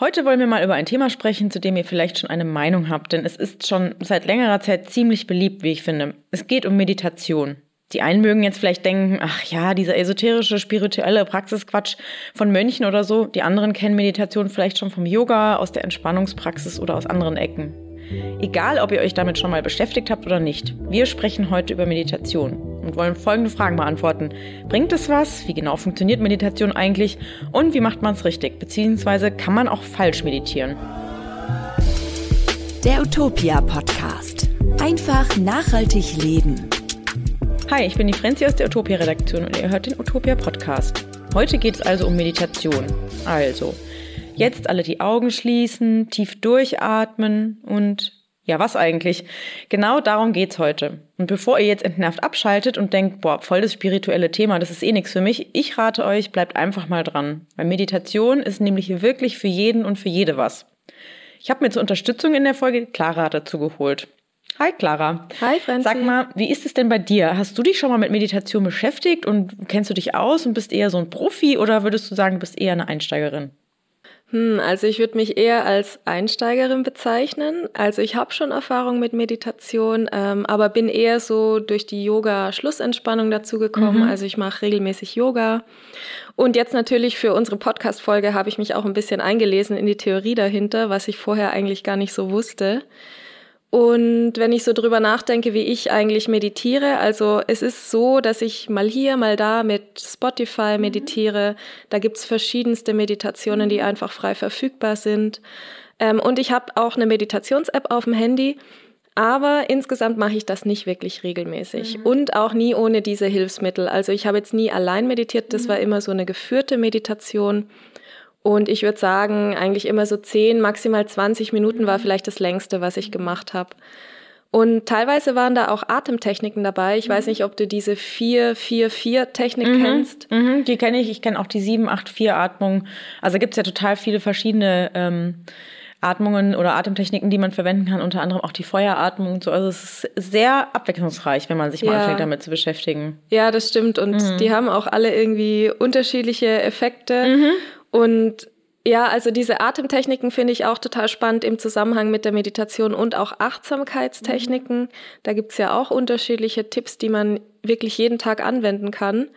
Heute wollen wir mal über ein Thema sprechen, zu dem ihr vielleicht schon eine Meinung habt, denn es ist schon seit längerer Zeit ziemlich beliebt, wie ich finde. Es geht um Meditation. Die einen mögen jetzt vielleicht denken, ach ja, dieser esoterische, spirituelle Praxisquatsch von Mönchen oder so. Die anderen kennen Meditation vielleicht schon vom Yoga, aus der Entspannungspraxis oder aus anderen Ecken. Egal, ob ihr euch damit schon mal beschäftigt habt oder nicht, wir sprechen heute über Meditation und wollen folgende Fragen beantworten. Bringt es was? Wie genau funktioniert Meditation eigentlich? Und wie macht man es richtig? Beziehungsweise kann man auch falsch meditieren? Der Utopia Podcast. Einfach nachhaltig leben. Hi, ich bin die Frenzi aus der Utopia Redaktion und ihr hört den Utopia Podcast. Heute geht es also um Meditation. Also, Jetzt alle die Augen schließen, tief durchatmen und ja, was eigentlich? Genau darum geht's heute. Und bevor ihr jetzt entnervt abschaltet und denkt, boah, voll das spirituelle Thema, das ist eh nichts für mich, ich rate euch, bleibt einfach mal dran. Weil Meditation ist nämlich wirklich für jeden und für jede was. Ich habe mir zur Unterstützung in der Folge Clara dazu geholt. Hi Clara. Hi Franzi. Sag mal, wie ist es denn bei dir? Hast du dich schon mal mit Meditation beschäftigt und kennst du dich aus und bist eher so ein Profi oder würdest du sagen, du bist eher eine Einsteigerin? Hm, also ich würde mich eher als Einsteigerin bezeichnen. Also ich habe schon Erfahrung mit Meditation, ähm, aber bin eher so durch die Yoga-Schlussentspannung dazugekommen. Mhm. Also ich mache regelmäßig Yoga. Und jetzt natürlich für unsere Podcast-Folge habe ich mich auch ein bisschen eingelesen in die Theorie dahinter, was ich vorher eigentlich gar nicht so wusste. Und wenn ich so drüber nachdenke, wie ich eigentlich meditiere, also es ist so, dass ich mal hier, mal da mit Spotify mhm. meditiere. Da gibt's verschiedenste Meditationen, die einfach frei verfügbar sind. Ähm, und ich habe auch eine Meditations-App auf dem Handy. Aber insgesamt mache ich das nicht wirklich regelmäßig mhm. und auch nie ohne diese Hilfsmittel. Also ich habe jetzt nie allein meditiert, das mhm. war immer so eine geführte Meditation. Und ich würde sagen, eigentlich immer so 10, maximal 20 Minuten war vielleicht das längste, was ich gemacht habe. Und teilweise waren da auch Atemtechniken dabei. Ich weiß nicht, ob du diese 4-4-4-Technik mhm. kennst. Mhm, die kenne ich. Ich kenne auch die 7-8-4-Atmung. Also gibt es ja total viele verschiedene ähm, Atmungen oder Atemtechniken, die man verwenden kann. Unter anderem auch die Feueratmung und so. Also es ist sehr abwechslungsreich, wenn man sich mal ja. anfängt, damit zu beschäftigen. Ja, das stimmt. Und mhm. die haben auch alle irgendwie unterschiedliche Effekte. Und ja, also diese Atemtechniken finde ich auch total spannend im Zusammenhang mit der Meditation und auch Achtsamkeitstechniken. Mhm. Da gibt's ja auch unterschiedliche Tipps, die man wirklich jeden Tag anwenden kann.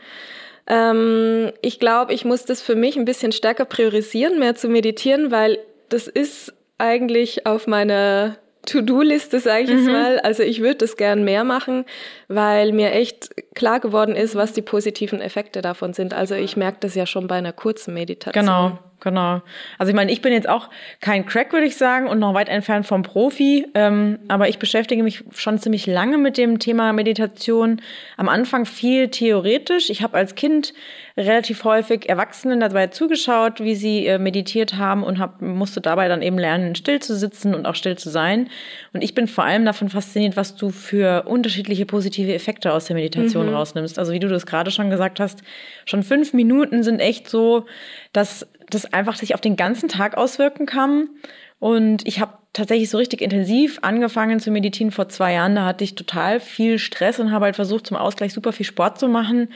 Ähm, ich glaube, ich muss das für mich ein bisschen stärker priorisieren, mehr zu meditieren, weil das ist eigentlich auf meiner To-Do-Liste, sage ich mhm. jetzt mal. Also ich würde das gern mehr machen, weil mir echt klar geworden ist, was die positiven Effekte davon sind. Also ich merke das ja schon bei einer kurzen Meditation. Genau. Genau. Also ich meine, ich bin jetzt auch kein Crack, würde ich sagen, und noch weit entfernt vom Profi. Ähm, aber ich beschäftige mich schon ziemlich lange mit dem Thema Meditation. Am Anfang viel theoretisch. Ich habe als Kind relativ häufig Erwachsenen dabei zugeschaut, wie sie äh, meditiert haben und hab, musste dabei dann eben lernen, still zu sitzen und auch still zu sein. Und ich bin vor allem davon fasziniert, was du für unterschiedliche positive Effekte aus der Meditation mhm. rausnimmst. Also wie du das gerade schon gesagt hast, schon fünf Minuten sind echt so, dass das einfach sich auf den ganzen Tag auswirken kann. Und ich habe tatsächlich so richtig intensiv angefangen zu meditieren vor zwei Jahren. Da hatte ich total viel Stress und habe halt versucht, zum Ausgleich super viel Sport zu machen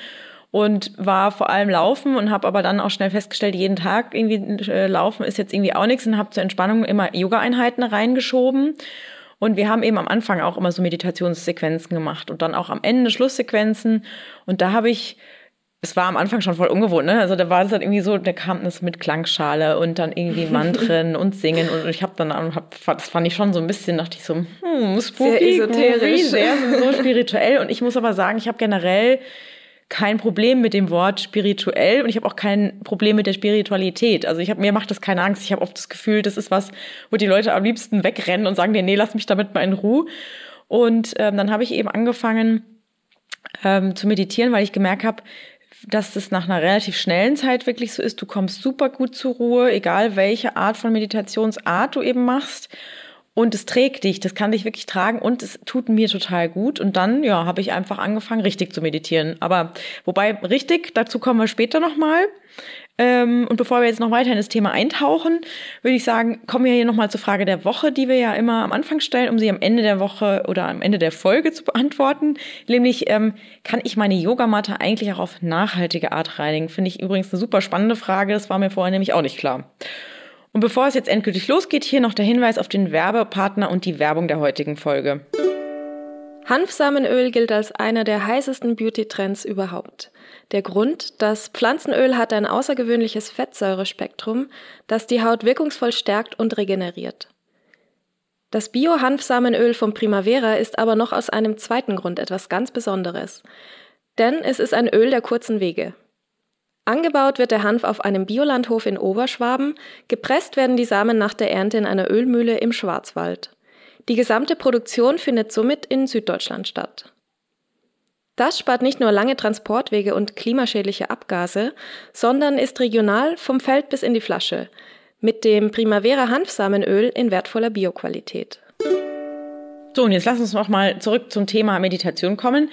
und war vor allem laufen und habe aber dann auch schnell festgestellt, jeden Tag irgendwie äh, laufen ist jetzt irgendwie auch nichts und habe zur Entspannung immer Yoga-Einheiten reingeschoben. Und wir haben eben am Anfang auch immer so Meditationssequenzen gemacht und dann auch am Ende Schlusssequenzen. Und da habe ich es war am Anfang schon voll ungewohnt, ne? Also da war das halt irgendwie so, da kam das mit Klangschale und dann irgendwie Mantren und Singen und ich habe dann, hab, das fand ich schon so ein bisschen, dachte ich so, hm, spooky, sehr esoterisch, sehr so spirituell. Und ich muss aber sagen, ich habe generell kein Problem mit dem Wort spirituell und ich habe auch kein Problem mit der Spiritualität. Also ich habe mir macht das keine Angst. Ich habe oft das Gefühl, das ist was, wo die Leute am liebsten wegrennen und sagen dir, nee, lass mich damit mal in Ruhe. Und ähm, dann habe ich eben angefangen ähm, zu meditieren, weil ich gemerkt habe, dass das nach einer relativ schnellen Zeit wirklich so ist. Du kommst super gut zur Ruhe, egal welche Art von Meditationsart du eben machst. Und es trägt dich, das kann dich wirklich tragen und es tut mir total gut. Und dann, ja, habe ich einfach angefangen, richtig zu meditieren. Aber wobei richtig, dazu kommen wir später nochmal. Ähm, und bevor wir jetzt noch weiter in das Thema eintauchen, würde ich sagen, kommen wir hier nochmal zur Frage der Woche, die wir ja immer am Anfang stellen, um sie am Ende der Woche oder am Ende der Folge zu beantworten. Nämlich, ähm, kann ich meine Yogamatte eigentlich auch auf nachhaltige Art reinigen? Finde ich übrigens eine super spannende Frage. Das war mir vorher nämlich auch nicht klar. Und bevor es jetzt endgültig losgeht, hier noch der Hinweis auf den Werbepartner und die Werbung der heutigen Folge. Hanfsamenöl gilt als einer der heißesten Beauty-Trends überhaupt. Der Grund, das Pflanzenöl hat ein außergewöhnliches Fettsäurespektrum, das die Haut wirkungsvoll stärkt und regeneriert. Das Bio-Hanfsamenöl vom Primavera ist aber noch aus einem zweiten Grund etwas ganz Besonderes. Denn es ist ein Öl der kurzen Wege. Angebaut wird der Hanf auf einem Biolandhof in Oberschwaben, gepresst werden die Samen nach der Ernte in einer Ölmühle im Schwarzwald. Die gesamte Produktion findet somit in Süddeutschland statt. Das spart nicht nur lange Transportwege und klimaschädliche Abgase, sondern ist regional vom Feld bis in die Flasche mit dem Primavera Hanfsamenöl in wertvoller Bioqualität. So, und jetzt lass uns noch mal zurück zum Thema Meditation kommen.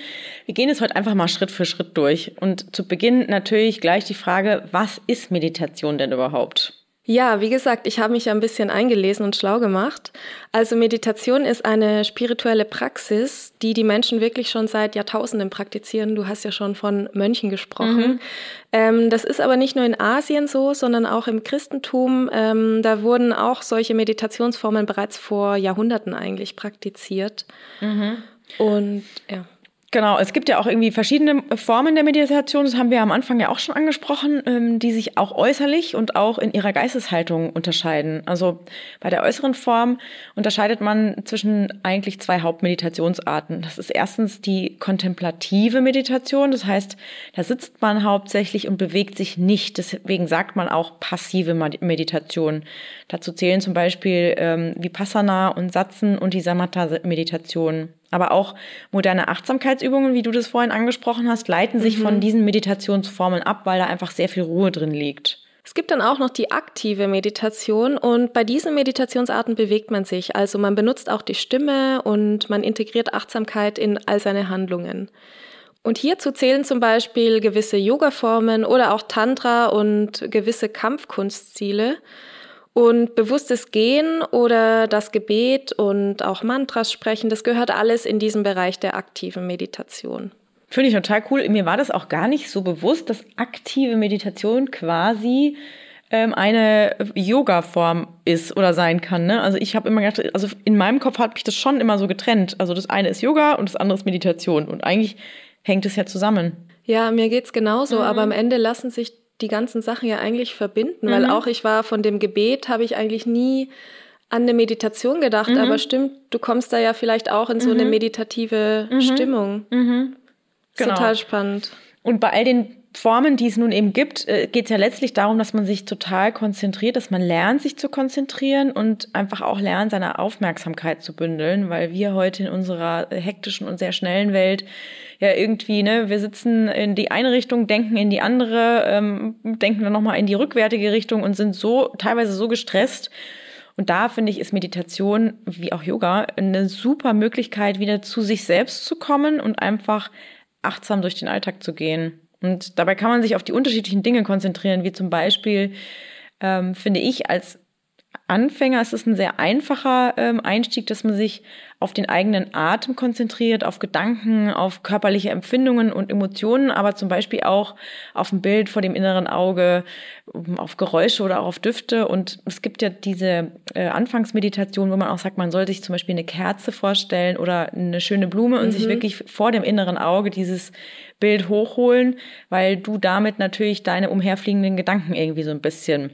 Wir gehen es heute einfach mal Schritt für Schritt durch. Und zu Beginn natürlich gleich die Frage, was ist Meditation denn überhaupt? Ja, wie gesagt, ich habe mich ja ein bisschen eingelesen und schlau gemacht. Also Meditation ist eine spirituelle Praxis, die die Menschen wirklich schon seit Jahrtausenden praktizieren. Du hast ja schon von Mönchen gesprochen. Mhm. Ähm, das ist aber nicht nur in Asien so, sondern auch im Christentum. Ähm, da wurden auch solche Meditationsformen bereits vor Jahrhunderten eigentlich praktiziert. Mhm. Und ja. Genau, es gibt ja auch irgendwie verschiedene Formen der Meditation, das haben wir am Anfang ja auch schon angesprochen, ähm, die sich auch äußerlich und auch in ihrer Geisteshaltung unterscheiden. Also bei der äußeren Form unterscheidet man zwischen eigentlich zwei Hauptmeditationsarten. Das ist erstens die kontemplative Meditation, das heißt, da sitzt man hauptsächlich und bewegt sich nicht. Deswegen sagt man auch passive Meditation. Dazu zählen zum Beispiel ähm, Vipassana und Satzen und die Samatha-Meditation. Aber auch moderne Achtsamkeitsübungen, wie du das vorhin angesprochen hast, leiten sich mhm. von diesen Meditationsformen ab, weil da einfach sehr viel Ruhe drin liegt. Es gibt dann auch noch die aktive Meditation und bei diesen Meditationsarten bewegt man sich. Also man benutzt auch die Stimme und man integriert Achtsamkeit in all seine Handlungen. Und hierzu zählen zum Beispiel gewisse Yoga-Formen oder auch Tantra und gewisse Kampfkunstziele. Und bewusstes Gehen oder das Gebet und auch Mantras sprechen, das gehört alles in diesem Bereich der aktiven Meditation. Finde ich total cool. Mir war das auch gar nicht so bewusst, dass aktive Meditation quasi ähm, eine Yoga-Form ist oder sein kann. Ne? Also ich habe immer gedacht, also in meinem Kopf habe ich das schon immer so getrennt. Also das eine ist Yoga und das andere ist Meditation. Und eigentlich hängt es ja zusammen. Ja, mir geht's genauso, mhm. aber am Ende lassen sich die ganzen Sachen ja eigentlich verbinden, mhm. weil auch ich war von dem Gebet, habe ich eigentlich nie an eine Meditation gedacht, mhm. aber stimmt, du kommst da ja vielleicht auch in so eine mhm. meditative mhm. Stimmung. Mhm. Genau. Total spannend. Und bei all den Formen, die es nun eben gibt, äh, geht es ja letztlich darum, dass man sich total konzentriert, dass man lernt, sich zu konzentrieren und einfach auch lernt, seine Aufmerksamkeit zu bündeln, weil wir heute in unserer hektischen und sehr schnellen Welt ja irgendwie, ne, wir sitzen in die eine Richtung, denken in die andere, ähm, denken dann nochmal in die rückwärtige Richtung und sind so teilweise so gestresst. Und da finde ich, ist Meditation wie auch Yoga eine super Möglichkeit, wieder zu sich selbst zu kommen und einfach achtsam durch den Alltag zu gehen. Und dabei kann man sich auf die unterschiedlichen Dinge konzentrieren, wie zum Beispiel, ähm, finde ich, als Anfänger ist es ein sehr einfacher ähm, Einstieg, dass man sich auf den eigenen Atem konzentriert, auf Gedanken, auf körperliche Empfindungen und Emotionen, aber zum Beispiel auch auf ein Bild vor dem inneren Auge, auf Geräusche oder auch auf Düfte. Und es gibt ja diese äh, Anfangsmeditation, wo man auch sagt, man soll sich zum Beispiel eine Kerze vorstellen oder eine schöne Blume und mhm. sich wirklich vor dem inneren Auge dieses Bild hochholen, weil du damit natürlich deine umherfliegenden Gedanken irgendwie so ein bisschen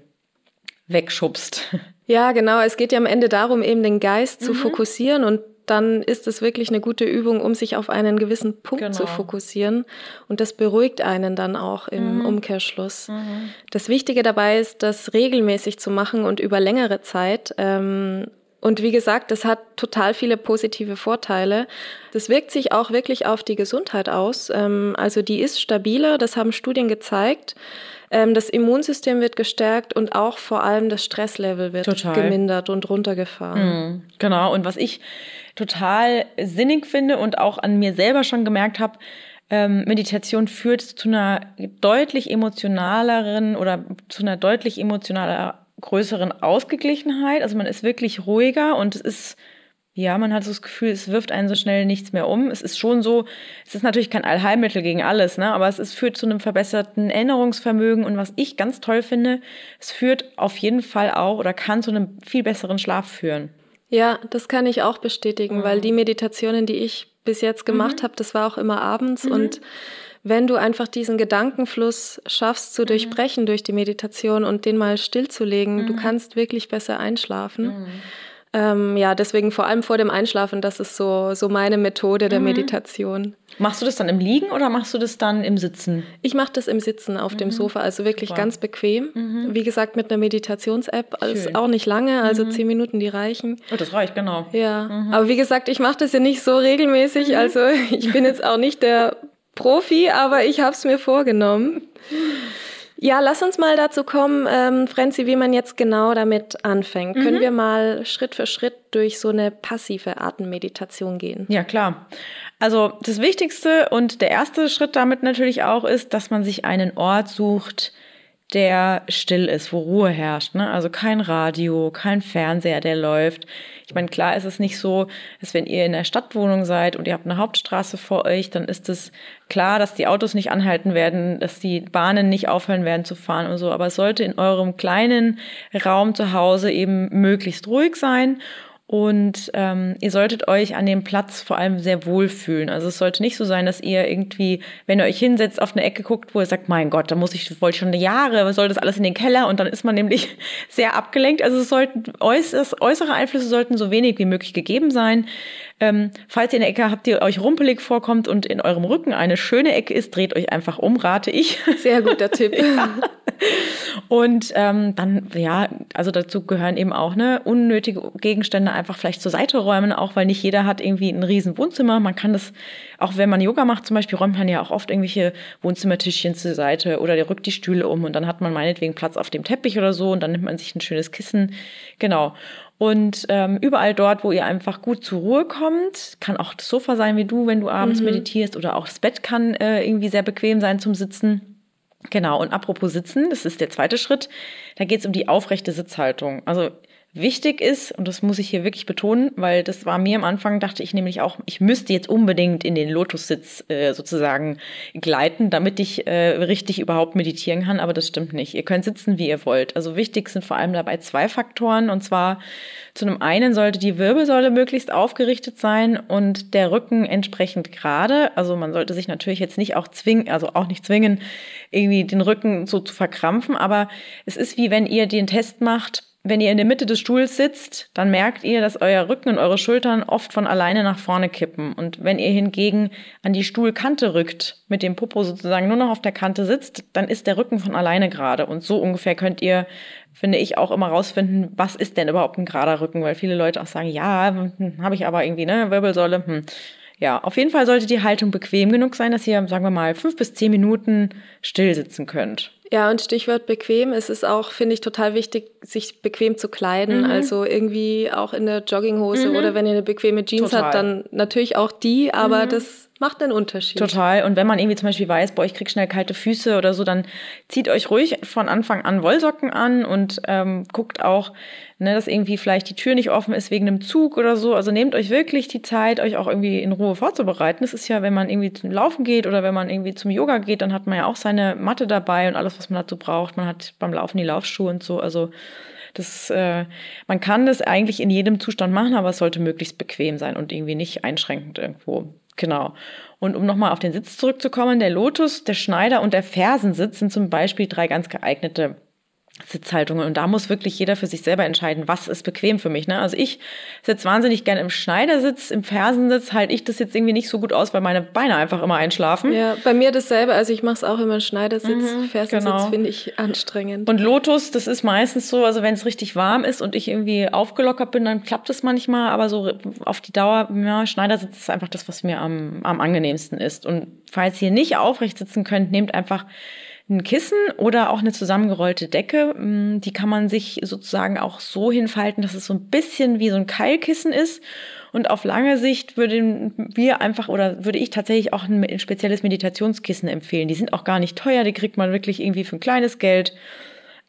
wegschubst. Ja, genau. Es geht ja am Ende darum, eben den Geist mhm. zu fokussieren und dann ist es wirklich eine gute Übung, um sich auf einen gewissen Punkt genau. zu fokussieren. Und das beruhigt einen dann auch im mhm. Umkehrschluss. Mhm. Das Wichtige dabei ist, das regelmäßig zu machen und über längere Zeit. Ähm, und wie gesagt, das hat total viele positive Vorteile. Das wirkt sich auch wirklich auf die Gesundheit aus. Ähm, also die ist stabiler, das haben Studien gezeigt. Ähm, das Immunsystem wird gestärkt und auch vor allem das Stresslevel wird total. gemindert und runtergefahren. Mhm, genau. Und was ich total sinnig finde und auch an mir selber schon gemerkt habe, ähm, Meditation führt zu einer deutlich emotionaleren oder zu einer deutlich emotionaler größeren Ausgeglichenheit. Also man ist wirklich ruhiger und es ist ja, man hat so das Gefühl, es wirft einen so schnell nichts mehr um. Es ist schon so, es ist natürlich kein Allheilmittel gegen alles, ne? aber es ist, führt zu einem verbesserten Erinnerungsvermögen und was ich ganz toll finde, es führt auf jeden Fall auch oder kann zu einem viel besseren Schlaf führen. Ja, das kann ich auch bestätigen, mhm. weil die Meditationen, die ich bis jetzt gemacht mhm. habe, das war auch immer abends mhm. und wenn du einfach diesen Gedankenfluss schaffst zu mhm. durchbrechen durch die Meditation und den mal stillzulegen, du mhm. kannst wirklich besser einschlafen. Ähm, ja, deswegen vor allem vor dem Einschlafen, das ist so, so meine Methode der mhm. Meditation. Machst du das dann im Liegen oder machst du das dann im Sitzen? Ich mache das im Sitzen auf mhm. dem Sofa, also wirklich Super. ganz bequem. Mhm. Wie gesagt, mit einer Meditations-App, also auch nicht lange, also mhm. zehn Minuten, die reichen. Oh, das reicht, genau. Ja, mhm. aber wie gesagt, ich mache das ja nicht so regelmäßig, mhm. also ich bin jetzt auch nicht der Profi, aber ich habe es mir vorgenommen. Ja, lass uns mal dazu kommen, ähm, Frenzi, wie man jetzt genau damit anfängt. Mhm. Können wir mal Schritt für Schritt durch so eine passive Atemmeditation gehen? Ja, klar. Also das Wichtigste und der erste Schritt damit natürlich auch ist, dass man sich einen Ort sucht, der still ist, wo Ruhe herrscht. Ne? Also kein Radio, kein Fernseher, der läuft. Ich meine, klar ist es nicht so, dass wenn ihr in der Stadtwohnung seid und ihr habt eine Hauptstraße vor euch, dann ist es klar, dass die Autos nicht anhalten werden, dass die Bahnen nicht aufhören werden zu fahren und so. Aber es sollte in eurem kleinen Raum zu Hause eben möglichst ruhig sein und ähm, ihr solltet euch an dem Platz vor allem sehr wohl fühlen. Also es sollte nicht so sein, dass ihr irgendwie, wenn ihr euch hinsetzt, auf eine Ecke guckt, wo ihr sagt, mein Gott, da muss ich, wollte ich schon Jahre, soll das alles in den Keller und dann ist man nämlich sehr abgelenkt. Also es sollten äußere Einflüsse sollten so wenig wie möglich gegeben sein. Ähm, falls ihr in der Ecke habt, die euch rumpelig vorkommt und in eurem Rücken eine schöne Ecke ist, dreht euch einfach um, rate ich. Sehr guter Tipp. ja. Und ähm, dann, ja, also dazu gehören eben auch ne, unnötige Gegenstände einfach vielleicht zur Seite räumen, auch weil nicht jeder hat irgendwie ein riesen Wohnzimmer. Man kann das, auch wenn man Yoga macht zum Beispiel, räumt man ja auch oft irgendwelche Wohnzimmertischchen zur Seite oder der rückt die Stühle um und dann hat man meinetwegen Platz auf dem Teppich oder so und dann nimmt man sich ein schönes Kissen. Genau. Und ähm, überall dort, wo ihr einfach gut zur Ruhe kommt, kann auch das Sofa sein wie du, wenn du abends mhm. meditierst, oder auch das Bett kann äh, irgendwie sehr bequem sein zum Sitzen. Genau, und apropos Sitzen, das ist der zweite Schritt, da geht es um die aufrechte Sitzhaltung. Also wichtig ist, und das muss ich hier wirklich betonen, weil das war mir am Anfang, dachte ich nämlich auch, ich müsste jetzt unbedingt in den Lotussitz äh, sozusagen gleiten, damit ich äh, richtig überhaupt meditieren kann, aber das stimmt nicht. Ihr könnt sitzen, wie ihr wollt. Also wichtig sind vor allem dabei zwei Faktoren, und zwar zu einem einen sollte die Wirbelsäule möglichst aufgerichtet sein und der Rücken entsprechend gerade. Also man sollte sich natürlich jetzt nicht auch zwingen, also auch nicht zwingen, irgendwie den Rücken so zu verkrampfen, aber es ist wie wenn ihr den Test macht, wenn ihr in der Mitte des Stuhls sitzt, dann merkt ihr, dass euer Rücken und eure Schultern oft von alleine nach vorne kippen. Und wenn ihr hingegen an die Stuhlkante rückt, mit dem Popo sozusagen nur noch auf der Kante sitzt, dann ist der Rücken von alleine gerade. Und so ungefähr könnt ihr, finde ich, auch immer rausfinden, was ist denn überhaupt ein gerader Rücken, weil viele Leute auch sagen, ja, hm, habe ich aber irgendwie, ne, Wirbelsäule, hm. Ja, auf jeden Fall sollte die Haltung bequem genug sein, dass ihr, sagen wir mal, fünf bis zehn Minuten still sitzen könnt. Ja, und Stichwort bequem. Es ist auch, finde ich, total wichtig, sich bequem zu kleiden. Mhm. Also irgendwie auch in der Jogginghose mhm. oder wenn ihr eine bequeme Jeans total. habt, dann natürlich auch die, aber mhm. das macht einen Unterschied. Total. Und wenn man irgendwie zum Beispiel weiß, boah, ich krieg schnell kalte Füße oder so, dann zieht euch ruhig von Anfang an Wollsocken an und ähm, guckt auch, ne, dass irgendwie vielleicht die Tür nicht offen ist wegen einem Zug oder so. Also nehmt euch wirklich die Zeit, euch auch irgendwie in Ruhe vorzubereiten. Das ist ja, wenn man irgendwie zum Laufen geht oder wenn man irgendwie zum Yoga geht, dann hat man ja auch seine Matte dabei und alles, was man dazu braucht. Man hat beim Laufen die Laufschuhe und so. Also das, äh, man kann das eigentlich in jedem Zustand machen, aber es sollte möglichst bequem sein und irgendwie nicht einschränkend irgendwo. Genau. Und um nochmal auf den Sitz zurückzukommen, der Lotus, der Schneider und der Fersensitz sind zum Beispiel drei ganz geeignete Sitzhaltungen. Und da muss wirklich jeder für sich selber entscheiden, was ist bequem für mich. Ne? Also ich sitze wahnsinnig gerne im Schneidersitz, im Fersensitz halte ich das jetzt irgendwie nicht so gut aus, weil meine Beine einfach immer einschlafen. Ja, bei mir dasselbe. Also ich mache es auch immer im Schneidersitz. Mhm, Fersensitz genau. finde ich anstrengend. Und Lotus, das ist meistens so, also wenn es richtig warm ist und ich irgendwie aufgelockert bin, dann klappt es manchmal, aber so auf die Dauer, ja, Schneidersitz ist einfach das, was mir am, am angenehmsten ist. Und falls ihr nicht aufrecht sitzen könnt, nehmt einfach ein Kissen oder auch eine zusammengerollte Decke. Mm, die kann man sich sozusagen auch so hinfalten, dass es so ein bisschen wie so ein Keilkissen ist. Und auf lange Sicht würden wir einfach oder würde ich tatsächlich auch ein spezielles Meditationskissen empfehlen. Die sind auch gar nicht teuer, die kriegt man wirklich irgendwie für ein kleines Geld.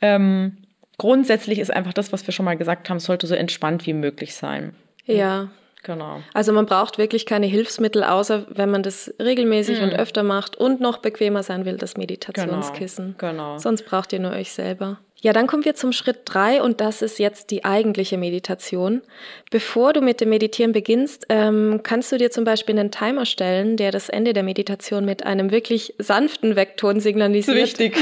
Ähm, grundsätzlich ist einfach das, was wir schon mal gesagt haben, sollte so entspannt wie möglich sein. Ja, Genau. Also man braucht wirklich keine Hilfsmittel, außer wenn man das regelmäßig mhm. und öfter macht und noch bequemer sein will, das Meditationskissen. Genau. genau. Sonst braucht ihr nur euch selber. Ja, dann kommen wir zum Schritt drei und das ist jetzt die eigentliche Meditation. Bevor du mit dem Meditieren beginnst, ähm, kannst du dir zum Beispiel einen Timer stellen, der das Ende der Meditation mit einem wirklich sanften Weckton signalisiert. Richtig.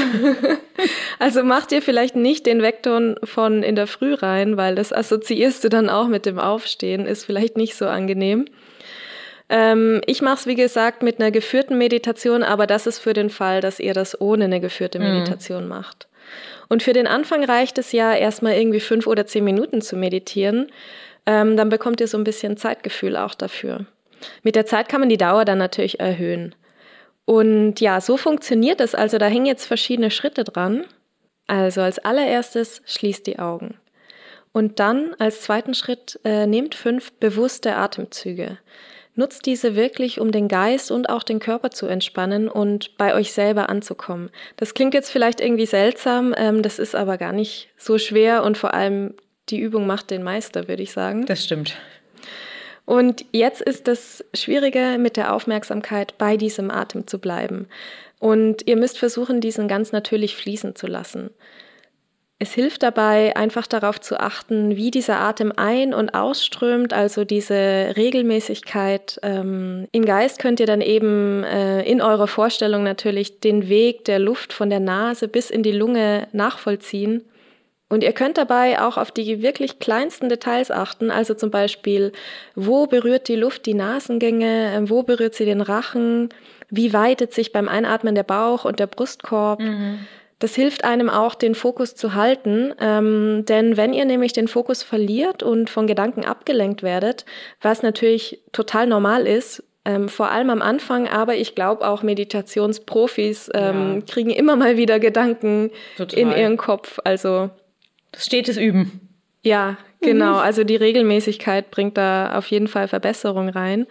also mach dir vielleicht nicht den Weckton von in der Früh rein, weil das assoziierst du dann auch mit dem Aufstehen, ist vielleicht nicht so angenehm. Ähm, ich mache es, wie gesagt, mit einer geführten Meditation, aber das ist für den Fall, dass ihr das ohne eine geführte mhm. Meditation mhm. macht. Und für den Anfang reicht es ja erstmal irgendwie fünf oder zehn Minuten zu meditieren. Ähm, dann bekommt ihr so ein bisschen Zeitgefühl auch dafür. Mit der Zeit kann man die Dauer dann natürlich erhöhen. Und ja, so funktioniert es. Also da hängen jetzt verschiedene Schritte dran. Also als allererstes schließt die Augen. Und dann als zweiten Schritt äh, nehmt fünf bewusste Atemzüge. Nutzt diese wirklich, um den Geist und auch den Körper zu entspannen und bei euch selber anzukommen. Das klingt jetzt vielleicht irgendwie seltsam, ähm, das ist aber gar nicht so schwer und vor allem die Übung macht den Meister, würde ich sagen. Das stimmt. Und jetzt ist das Schwierige mit der Aufmerksamkeit bei diesem Atem zu bleiben. Und ihr müsst versuchen, diesen ganz natürlich fließen zu lassen. Es hilft dabei, einfach darauf zu achten, wie dieser Atem ein- und ausströmt, also diese Regelmäßigkeit. Ähm, Im Geist könnt ihr dann eben äh, in eurer Vorstellung natürlich den Weg der Luft von der Nase bis in die Lunge nachvollziehen. Und ihr könnt dabei auch auf die wirklich kleinsten Details achten, also zum Beispiel, wo berührt die Luft die Nasengänge, äh, wo berührt sie den Rachen, wie weitet sich beim Einatmen der Bauch und der Brustkorb. Mhm. Das hilft einem auch, den Fokus zu halten, ähm, denn wenn ihr nämlich den Fokus verliert und von Gedanken abgelenkt werdet, was natürlich total normal ist, ähm, vor allem am Anfang, aber ich glaube auch Meditationsprofis ähm, ja. kriegen immer mal wieder Gedanken total. in ihren Kopf. Also das steht es üben. Ja, genau. Also die Regelmäßigkeit bringt da auf jeden Fall Verbesserung rein.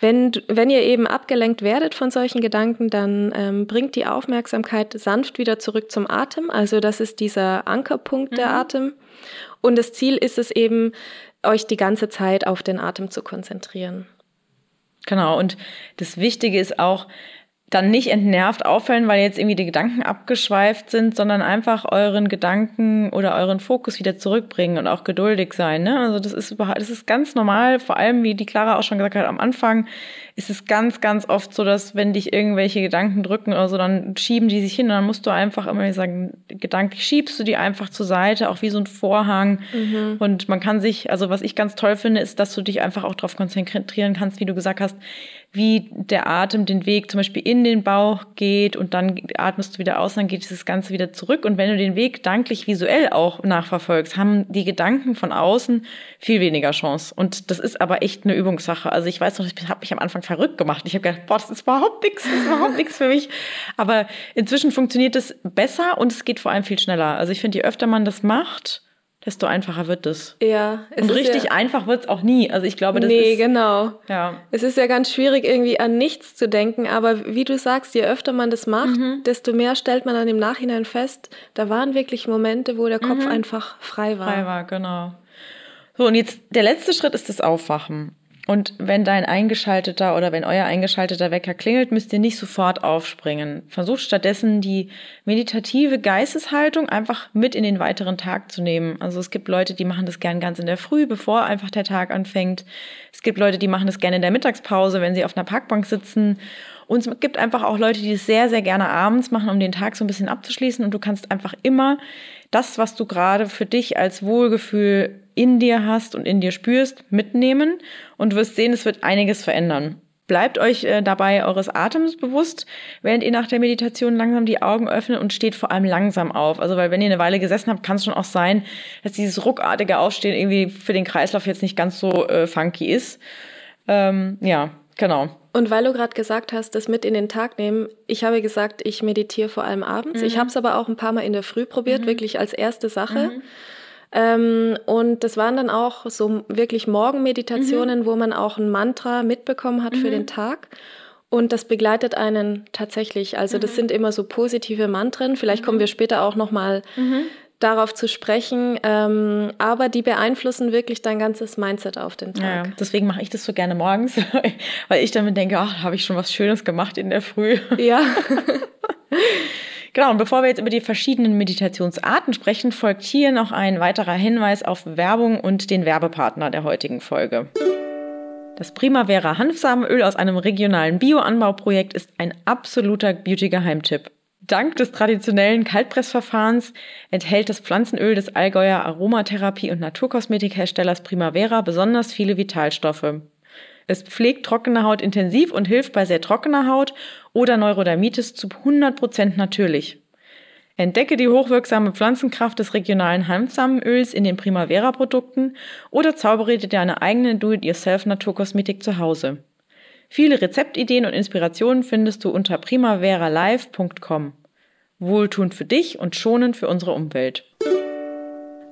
Wenn, wenn ihr eben abgelenkt werdet von solchen Gedanken, dann ähm, bringt die Aufmerksamkeit sanft wieder zurück zum Atem. Also das ist dieser Ankerpunkt mhm. der Atem. Und das Ziel ist es eben, euch die ganze Zeit auf den Atem zu konzentrieren. Genau. Und das Wichtige ist auch, dann nicht entnervt auffallen, weil jetzt irgendwie die Gedanken abgeschweift sind, sondern einfach euren Gedanken oder euren Fokus wieder zurückbringen und auch geduldig sein. Ne? Also das ist überhaupt, das ist ganz normal, vor allem wie die Clara auch schon gesagt hat, am Anfang ist es ganz, ganz oft so, dass wenn dich irgendwelche Gedanken drücken oder so, dann schieben die sich hin und dann musst du einfach immer sagen, gedanklich schiebst du die einfach zur Seite, auch wie so ein Vorhang. Mhm. Und man kann sich, also was ich ganz toll finde, ist, dass du dich einfach auch darauf konzentrieren kannst, wie du gesagt hast, wie der Atem den Weg zum Beispiel in den Bauch geht und dann atmest du wieder aus, dann geht dieses Ganze wieder zurück. Und wenn du den Weg danklich visuell auch nachverfolgst, haben die Gedanken von außen viel weniger Chance. Und das ist aber echt eine Übungssache. Also ich weiß noch, ich habe mich am Anfang verrückt gemacht. Ich habe gedacht, boah, das ist überhaupt nichts, das ist überhaupt nichts für mich. Aber inzwischen funktioniert es besser und es geht vor allem viel schneller. Also ich finde, je öfter man das macht, desto einfacher wird es. Ja. Es Und richtig ja, einfach wird es auch nie. Also ich glaube, das nee, ist... Nee, genau. Ja. Es ist ja ganz schwierig, irgendwie an nichts zu denken, aber wie du sagst, je öfter man das macht, mhm. desto mehr stellt man dann im Nachhinein fest, da waren wirklich Momente, wo der Kopf mhm. einfach frei war. Frei war, genau. So, und jetzt der letzte Schritt ist das Aufwachen. Und wenn dein eingeschalteter oder wenn euer eingeschalteter Wecker klingelt, müsst ihr nicht sofort aufspringen. Versucht stattdessen die meditative Geisteshaltung einfach mit in den weiteren Tag zu nehmen. Also es gibt Leute, die machen das gern ganz in der Früh, bevor einfach der Tag anfängt. Es gibt Leute, die machen das gerne in der Mittagspause, wenn sie auf einer Parkbank sitzen. Und es gibt einfach auch Leute, die das sehr, sehr gerne abends machen, um den Tag so ein bisschen abzuschließen. Und du kannst einfach immer das, was du gerade für dich als Wohlgefühl in dir hast und in dir spürst, mitnehmen und du wirst sehen, es wird einiges verändern. Bleibt euch äh, dabei eures Atems bewusst, während ihr nach der Meditation langsam die Augen öffnet und steht vor allem langsam auf. Also, weil wenn ihr eine Weile gesessen habt, kann es schon auch sein, dass dieses ruckartige Aufstehen irgendwie für den Kreislauf jetzt nicht ganz so äh, funky ist. Ähm, ja, genau. Und weil du gerade gesagt hast, das mit in den Tag nehmen, ich habe gesagt, ich meditiere vor allem abends. Mhm. Ich habe es aber auch ein paar Mal in der Früh probiert, mhm. wirklich als erste Sache. Mhm. Ähm, und das waren dann auch so wirklich Morgenmeditationen, mhm. wo man auch ein Mantra mitbekommen hat für mhm. den Tag. Und das begleitet einen tatsächlich. Also das mhm. sind immer so positive Mantren. Vielleicht kommen wir später auch noch mal darauf zu sprechen, ähm, aber die beeinflussen wirklich dein ganzes Mindset auf den Tag. Ja, deswegen mache ich das so gerne morgens, weil ich damit denke, ach, habe ich schon was Schönes gemacht in der Früh. Ja. Genau, und bevor wir jetzt über die verschiedenen Meditationsarten sprechen, folgt hier noch ein weiterer Hinweis auf Werbung und den Werbepartner der heutigen Folge. Das Primavera Hanfsamenöl aus einem regionalen Bioanbauprojekt ist ein absoluter Beauty-Geheimtipp. Dank des traditionellen Kaltpressverfahrens enthält das Pflanzenöl des Allgäuer Aromatherapie- und Naturkosmetikherstellers Primavera besonders viele Vitalstoffe. Es pflegt trockene Haut intensiv und hilft bei sehr trockener Haut oder Neurodermitis zu 100% natürlich. Entdecke die hochwirksame Pflanzenkraft des regionalen Hanfsamenöls in den Primavera-Produkten oder zaubere dir deine eigene Do-it-yourself-Naturkosmetik zu Hause. Viele Rezeptideen und Inspirationen findest du unter primaveralive.com. Wohltuend für dich und schonend für unsere Umwelt.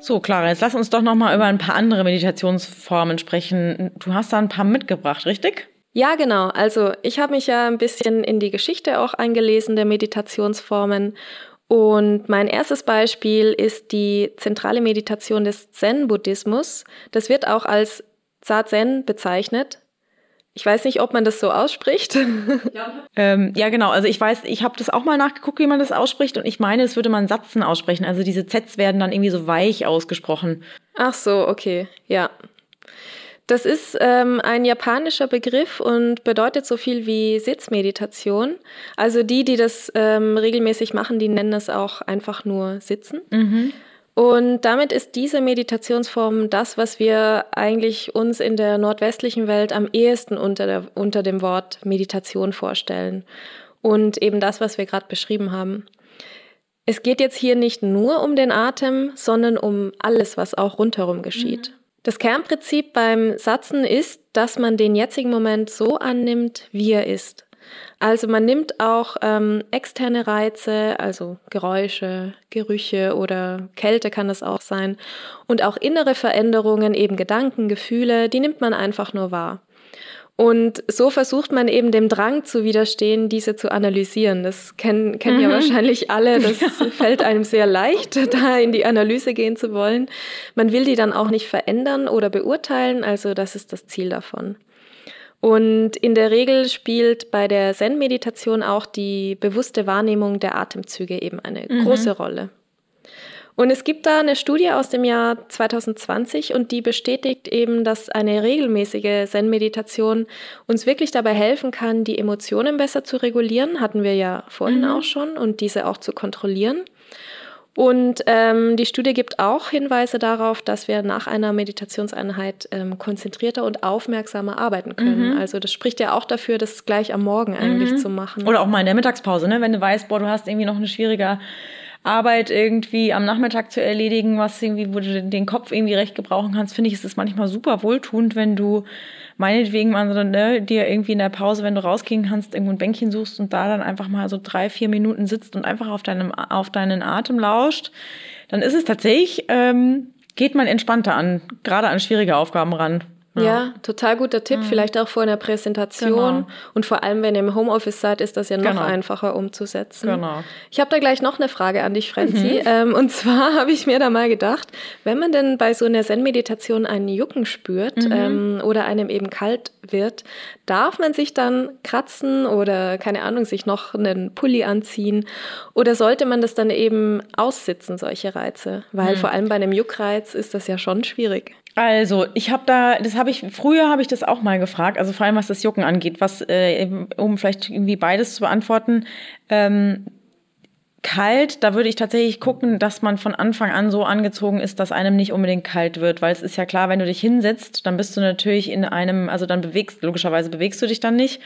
So, Clara, jetzt lass uns doch noch mal über ein paar andere Meditationsformen sprechen. Du hast da ein paar mitgebracht, richtig? Ja, genau. Also ich habe mich ja ein bisschen in die Geschichte auch eingelesen der Meditationsformen. Und mein erstes Beispiel ist die zentrale Meditation des Zen-Buddhismus. Das wird auch als Zazen bezeichnet. Ich weiß nicht, ob man das so ausspricht. ähm, ja, genau. Also ich weiß, ich habe das auch mal nachgeguckt, wie man das ausspricht. Und ich meine, es würde man Satzen aussprechen. Also diese Zs werden dann irgendwie so weich ausgesprochen. Ach so, okay. Ja. Das ist ähm, ein japanischer Begriff und bedeutet so viel wie Sitzmeditation. Also die, die das ähm, regelmäßig machen, die nennen es auch einfach nur Sitzen. Mhm. Und damit ist diese Meditationsform das, was wir eigentlich uns in der nordwestlichen Welt am ehesten unter, der, unter dem Wort Meditation vorstellen. Und eben das, was wir gerade beschrieben haben. Es geht jetzt hier nicht nur um den Atem, sondern um alles, was auch rundherum geschieht. Mhm. Das Kernprinzip beim Satzen ist, dass man den jetzigen Moment so annimmt, wie er ist. Also man nimmt auch ähm, externe Reize, also Geräusche, Gerüche oder Kälte kann es auch sein, und auch innere Veränderungen, eben Gedanken, Gefühle, die nimmt man einfach nur wahr. Und so versucht man eben dem Drang zu widerstehen, diese zu analysieren. Das kennen, kennen mhm. ja wahrscheinlich alle. Das ja. fällt einem sehr leicht, da in die Analyse gehen zu wollen. Man will die dann auch nicht verändern oder beurteilen. Also das ist das Ziel davon. Und in der Regel spielt bei der Zen-Meditation auch die bewusste Wahrnehmung der Atemzüge eben eine mhm. große Rolle. Und es gibt da eine Studie aus dem Jahr 2020 und die bestätigt eben, dass eine regelmäßige Zen-Meditation uns wirklich dabei helfen kann, die Emotionen besser zu regulieren, hatten wir ja vorhin mhm. auch schon, und diese auch zu kontrollieren. Und ähm, die Studie gibt auch Hinweise darauf, dass wir nach einer Meditationseinheit ähm, konzentrierter und aufmerksamer arbeiten können. Mhm. Also das spricht ja auch dafür, das gleich am Morgen eigentlich mhm. zu machen. Oder auch mal in der Mittagspause, ne? wenn du weißt, boah, du hast irgendwie noch eine schwierige Arbeit irgendwie am Nachmittag zu erledigen, was irgendwie, wo du den Kopf irgendwie recht gebrauchen kannst, finde ich, ist es manchmal super wohltuend, wenn du meinetwegen mal so, ne, dir irgendwie in der Pause, wenn du rausgehen kannst, irgendwo ein Bänkchen suchst und da dann einfach mal so drei, vier Minuten sitzt und einfach auf deinem, auf deinen Atem lauscht, dann ist es tatsächlich, ähm, geht man entspannter an, gerade an schwierige Aufgaben ran. Ja. ja, total guter Tipp, mhm. vielleicht auch vor einer Präsentation. Genau. Und vor allem, wenn ihr im Homeoffice seid, ist das ja noch genau. einfacher umzusetzen. Genau. Ich habe da gleich noch eine Frage an dich, Franzi. Mhm. Ähm, und zwar habe ich mir da mal gedacht, wenn man denn bei so einer Zen-Meditation einen Jucken spürt mhm. ähm, oder einem eben kalt wird, darf man sich dann kratzen oder, keine Ahnung, sich noch einen Pulli anziehen? Oder sollte man das dann eben aussitzen, solche Reize? Weil mhm. vor allem bei einem Juckreiz ist das ja schon schwierig. Also, ich habe da, das habe ich, früher habe ich das auch mal gefragt, also vor allem was das Jucken angeht, was, äh, um vielleicht irgendwie beides zu beantworten. Ähm, kalt, da würde ich tatsächlich gucken, dass man von Anfang an so angezogen ist, dass einem nicht unbedingt kalt wird, weil es ist ja klar, wenn du dich hinsetzt, dann bist du natürlich in einem, also dann bewegst, logischerweise bewegst du dich dann nicht.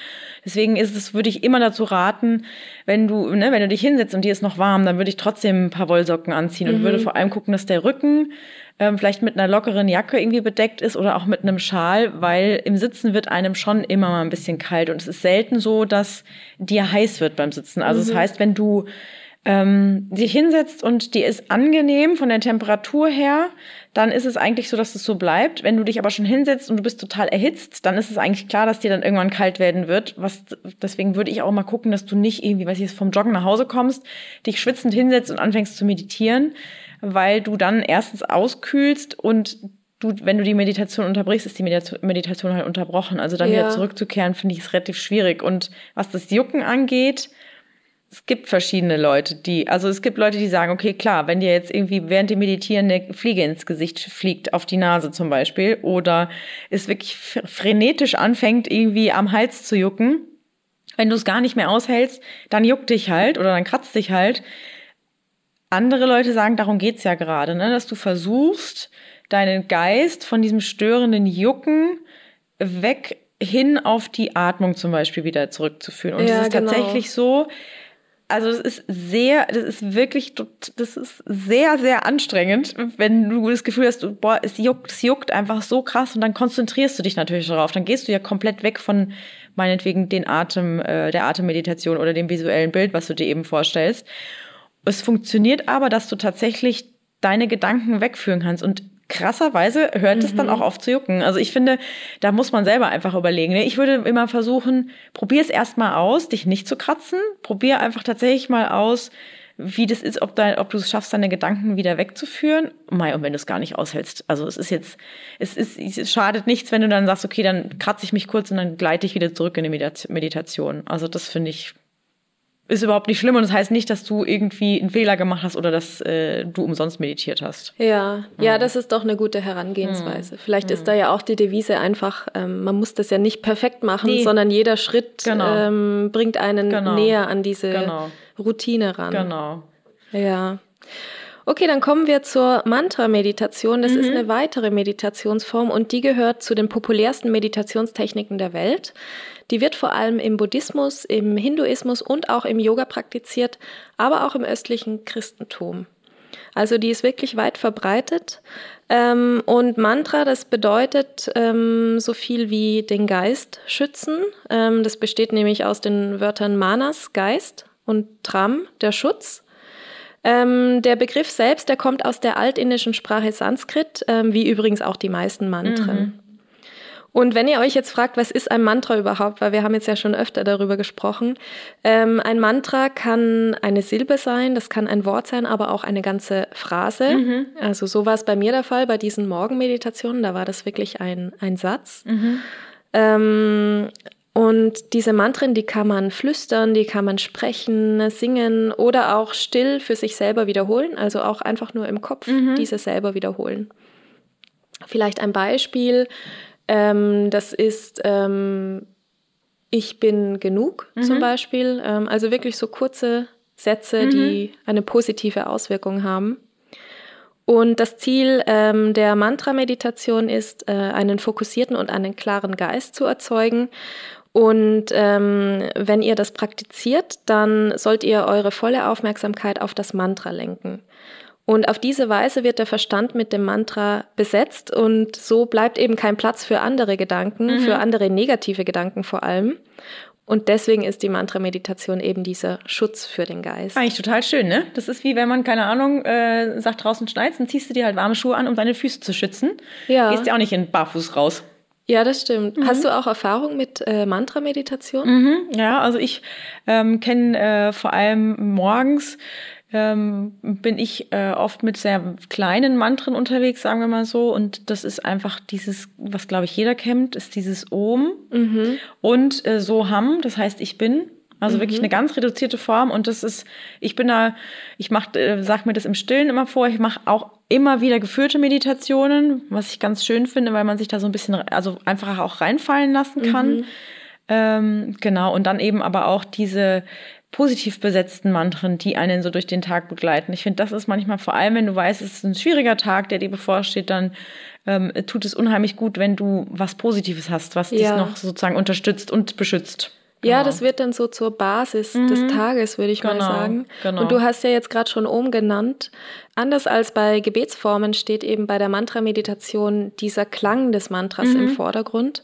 Deswegen ist es, würde ich immer dazu raten, wenn du, ne, wenn du dich hinsetzt und dir ist noch warm, dann würde ich trotzdem ein paar Wollsocken anziehen mhm. und würde vor allem gucken, dass der Rücken ähm, vielleicht mit einer lockeren Jacke irgendwie bedeckt ist oder auch mit einem Schal, weil im Sitzen wird einem schon immer mal ein bisschen kalt und es ist selten so, dass dir heiß wird beim Sitzen. Also mhm. das heißt, wenn du ähm, sich hinsetzt und die ist angenehm von der Temperatur her, dann ist es eigentlich so, dass es so bleibt. Wenn du dich aber schon hinsetzt und du bist total erhitzt, dann ist es eigentlich klar, dass dir dann irgendwann kalt werden wird. Was, deswegen würde ich auch mal gucken, dass du nicht irgendwie, weiß ich, vom Joggen nach Hause kommst, dich schwitzend hinsetzt und anfängst zu meditieren, weil du dann erstens auskühlst und du, wenn du die Meditation unterbrichst, ist die Meditation halt unterbrochen. Also dann ja. wieder zurückzukehren, finde ich es relativ schwierig. Und was das Jucken angeht, es gibt verschiedene Leute, die, also es gibt Leute, die sagen, okay, klar, wenn dir jetzt irgendwie während dem Meditieren eine Fliege ins Gesicht fliegt, auf die Nase zum Beispiel, oder es wirklich frenetisch anfängt, irgendwie am Hals zu jucken, wenn du es gar nicht mehr aushältst, dann juckt dich halt oder dann kratzt dich halt. Andere Leute sagen, darum geht's ja gerade, ne? dass du versuchst, deinen Geist von diesem störenden Jucken weg hin auf die Atmung zum Beispiel wieder zurückzuführen. Und es ja, ist genau. tatsächlich so, also es ist sehr, das ist wirklich, das ist sehr, sehr anstrengend, wenn du das Gefühl hast, boah, es juckt, es juckt einfach so krass und dann konzentrierst du dich natürlich darauf. Dann gehst du ja komplett weg von meinetwegen den Atem, äh, der Atemmeditation oder dem visuellen Bild, was du dir eben vorstellst. Es funktioniert aber, dass du tatsächlich deine Gedanken wegführen kannst und krasserweise hört mhm. es dann mhm. auch auf zu jucken. Also ich finde, da muss man selber einfach überlegen. Ne? Ich würde immer versuchen, probier es erstmal aus, dich nicht zu kratzen. Probier einfach tatsächlich mal aus, wie das ist, ob, dein, ob du es schaffst, deine Gedanken wieder wegzuführen. Mai, und wenn du es gar nicht aushältst. Also es ist jetzt, es ist, es schadet nichts, wenn du dann sagst, okay, dann kratze ich mich kurz und dann gleite ich wieder zurück in die Meditation. Also das finde ich ist überhaupt nicht schlimm und das heißt nicht, dass du irgendwie einen Fehler gemacht hast oder dass äh, du umsonst meditiert hast. Ja, mhm. ja, das ist doch eine gute Herangehensweise. Mhm. Vielleicht mhm. ist da ja auch die Devise einfach, ähm, man muss das ja nicht perfekt machen, nee. sondern jeder Schritt genau. ähm, bringt einen genau. näher an diese genau. Routine ran. Genau. Ja. Okay, dann kommen wir zur Mantra-Meditation. Das mhm. ist eine weitere Meditationsform und die gehört zu den populärsten Meditationstechniken der Welt. Die wird vor allem im Buddhismus, im Hinduismus und auch im Yoga praktiziert, aber auch im östlichen Christentum. Also die ist wirklich weit verbreitet. Ähm, und Mantra, das bedeutet ähm, so viel wie den Geist schützen. Ähm, das besteht nämlich aus den Wörtern Manas, Geist, und Tram, der Schutz. Ähm, der Begriff selbst, der kommt aus der altindischen Sprache Sanskrit, ähm, wie übrigens auch die meisten Mantren. Mhm. Und wenn ihr euch jetzt fragt, was ist ein Mantra überhaupt, weil wir haben jetzt ja schon öfter darüber gesprochen, ähm, ein Mantra kann eine Silbe sein, das kann ein Wort sein, aber auch eine ganze Phrase. Mhm. Also so war es bei mir der Fall bei diesen Morgenmeditationen, da war das wirklich ein, ein Satz. Mhm. Ähm, und diese Mantren, die kann man flüstern, die kann man sprechen, singen oder auch still für sich selber wiederholen, also auch einfach nur im Kopf mhm. diese selber wiederholen. Vielleicht ein Beispiel. Ähm, das ist ähm, Ich bin genug mhm. zum Beispiel. Ähm, also wirklich so kurze Sätze, mhm. die eine positive Auswirkung haben. Und das Ziel ähm, der Mantra-Meditation ist, äh, einen fokussierten und einen klaren Geist zu erzeugen. Und ähm, wenn ihr das praktiziert, dann sollt ihr eure volle Aufmerksamkeit auf das Mantra lenken. Und auf diese Weise wird der Verstand mit dem Mantra besetzt und so bleibt eben kein Platz für andere Gedanken, mhm. für andere negative Gedanken vor allem. Und deswegen ist die Mantra-Meditation eben dieser Schutz für den Geist. Eigentlich total schön, ne? Das ist wie wenn man, keine Ahnung, äh, sagt draußen schneit, dann ziehst du dir halt warme Schuhe an, um deine Füße zu schützen. Ja. Gehst ja auch nicht in Barfuß raus. Ja, das stimmt. Mhm. Hast du auch Erfahrung mit äh, Mantra-Meditation? Mhm, ja, also ich ähm, kenne äh, vor allem morgens ähm, bin ich äh, oft mit sehr kleinen Mantren unterwegs, sagen wir mal so. Und das ist einfach dieses, was glaube ich jeder kennt, ist dieses Om mhm. und äh, Soham, das heißt ich bin. Also mhm. wirklich eine ganz reduzierte Form und das ist, ich bin da, ich mach, äh, sag mir das im Stillen immer vor, ich mache auch immer wieder geführte Meditationen, was ich ganz schön finde, weil man sich da so ein bisschen, also einfach auch reinfallen lassen kann. Mhm. Ähm, genau, und dann eben aber auch diese positiv besetzten Mantren, die einen so durch den Tag begleiten. Ich finde, das ist manchmal vor allem, wenn du weißt, es ist ein schwieriger Tag, der dir bevorsteht, dann ähm, tut es unheimlich gut, wenn du was Positives hast, was ja. dich noch sozusagen unterstützt und beschützt. Genau. Ja, das wird dann so zur Basis mhm. des Tages, würde ich genau, mal sagen. Genau. Und du hast ja jetzt gerade schon Om genannt. Anders als bei Gebetsformen steht eben bei der Mantra-Meditation dieser Klang des Mantras mhm. im Vordergrund.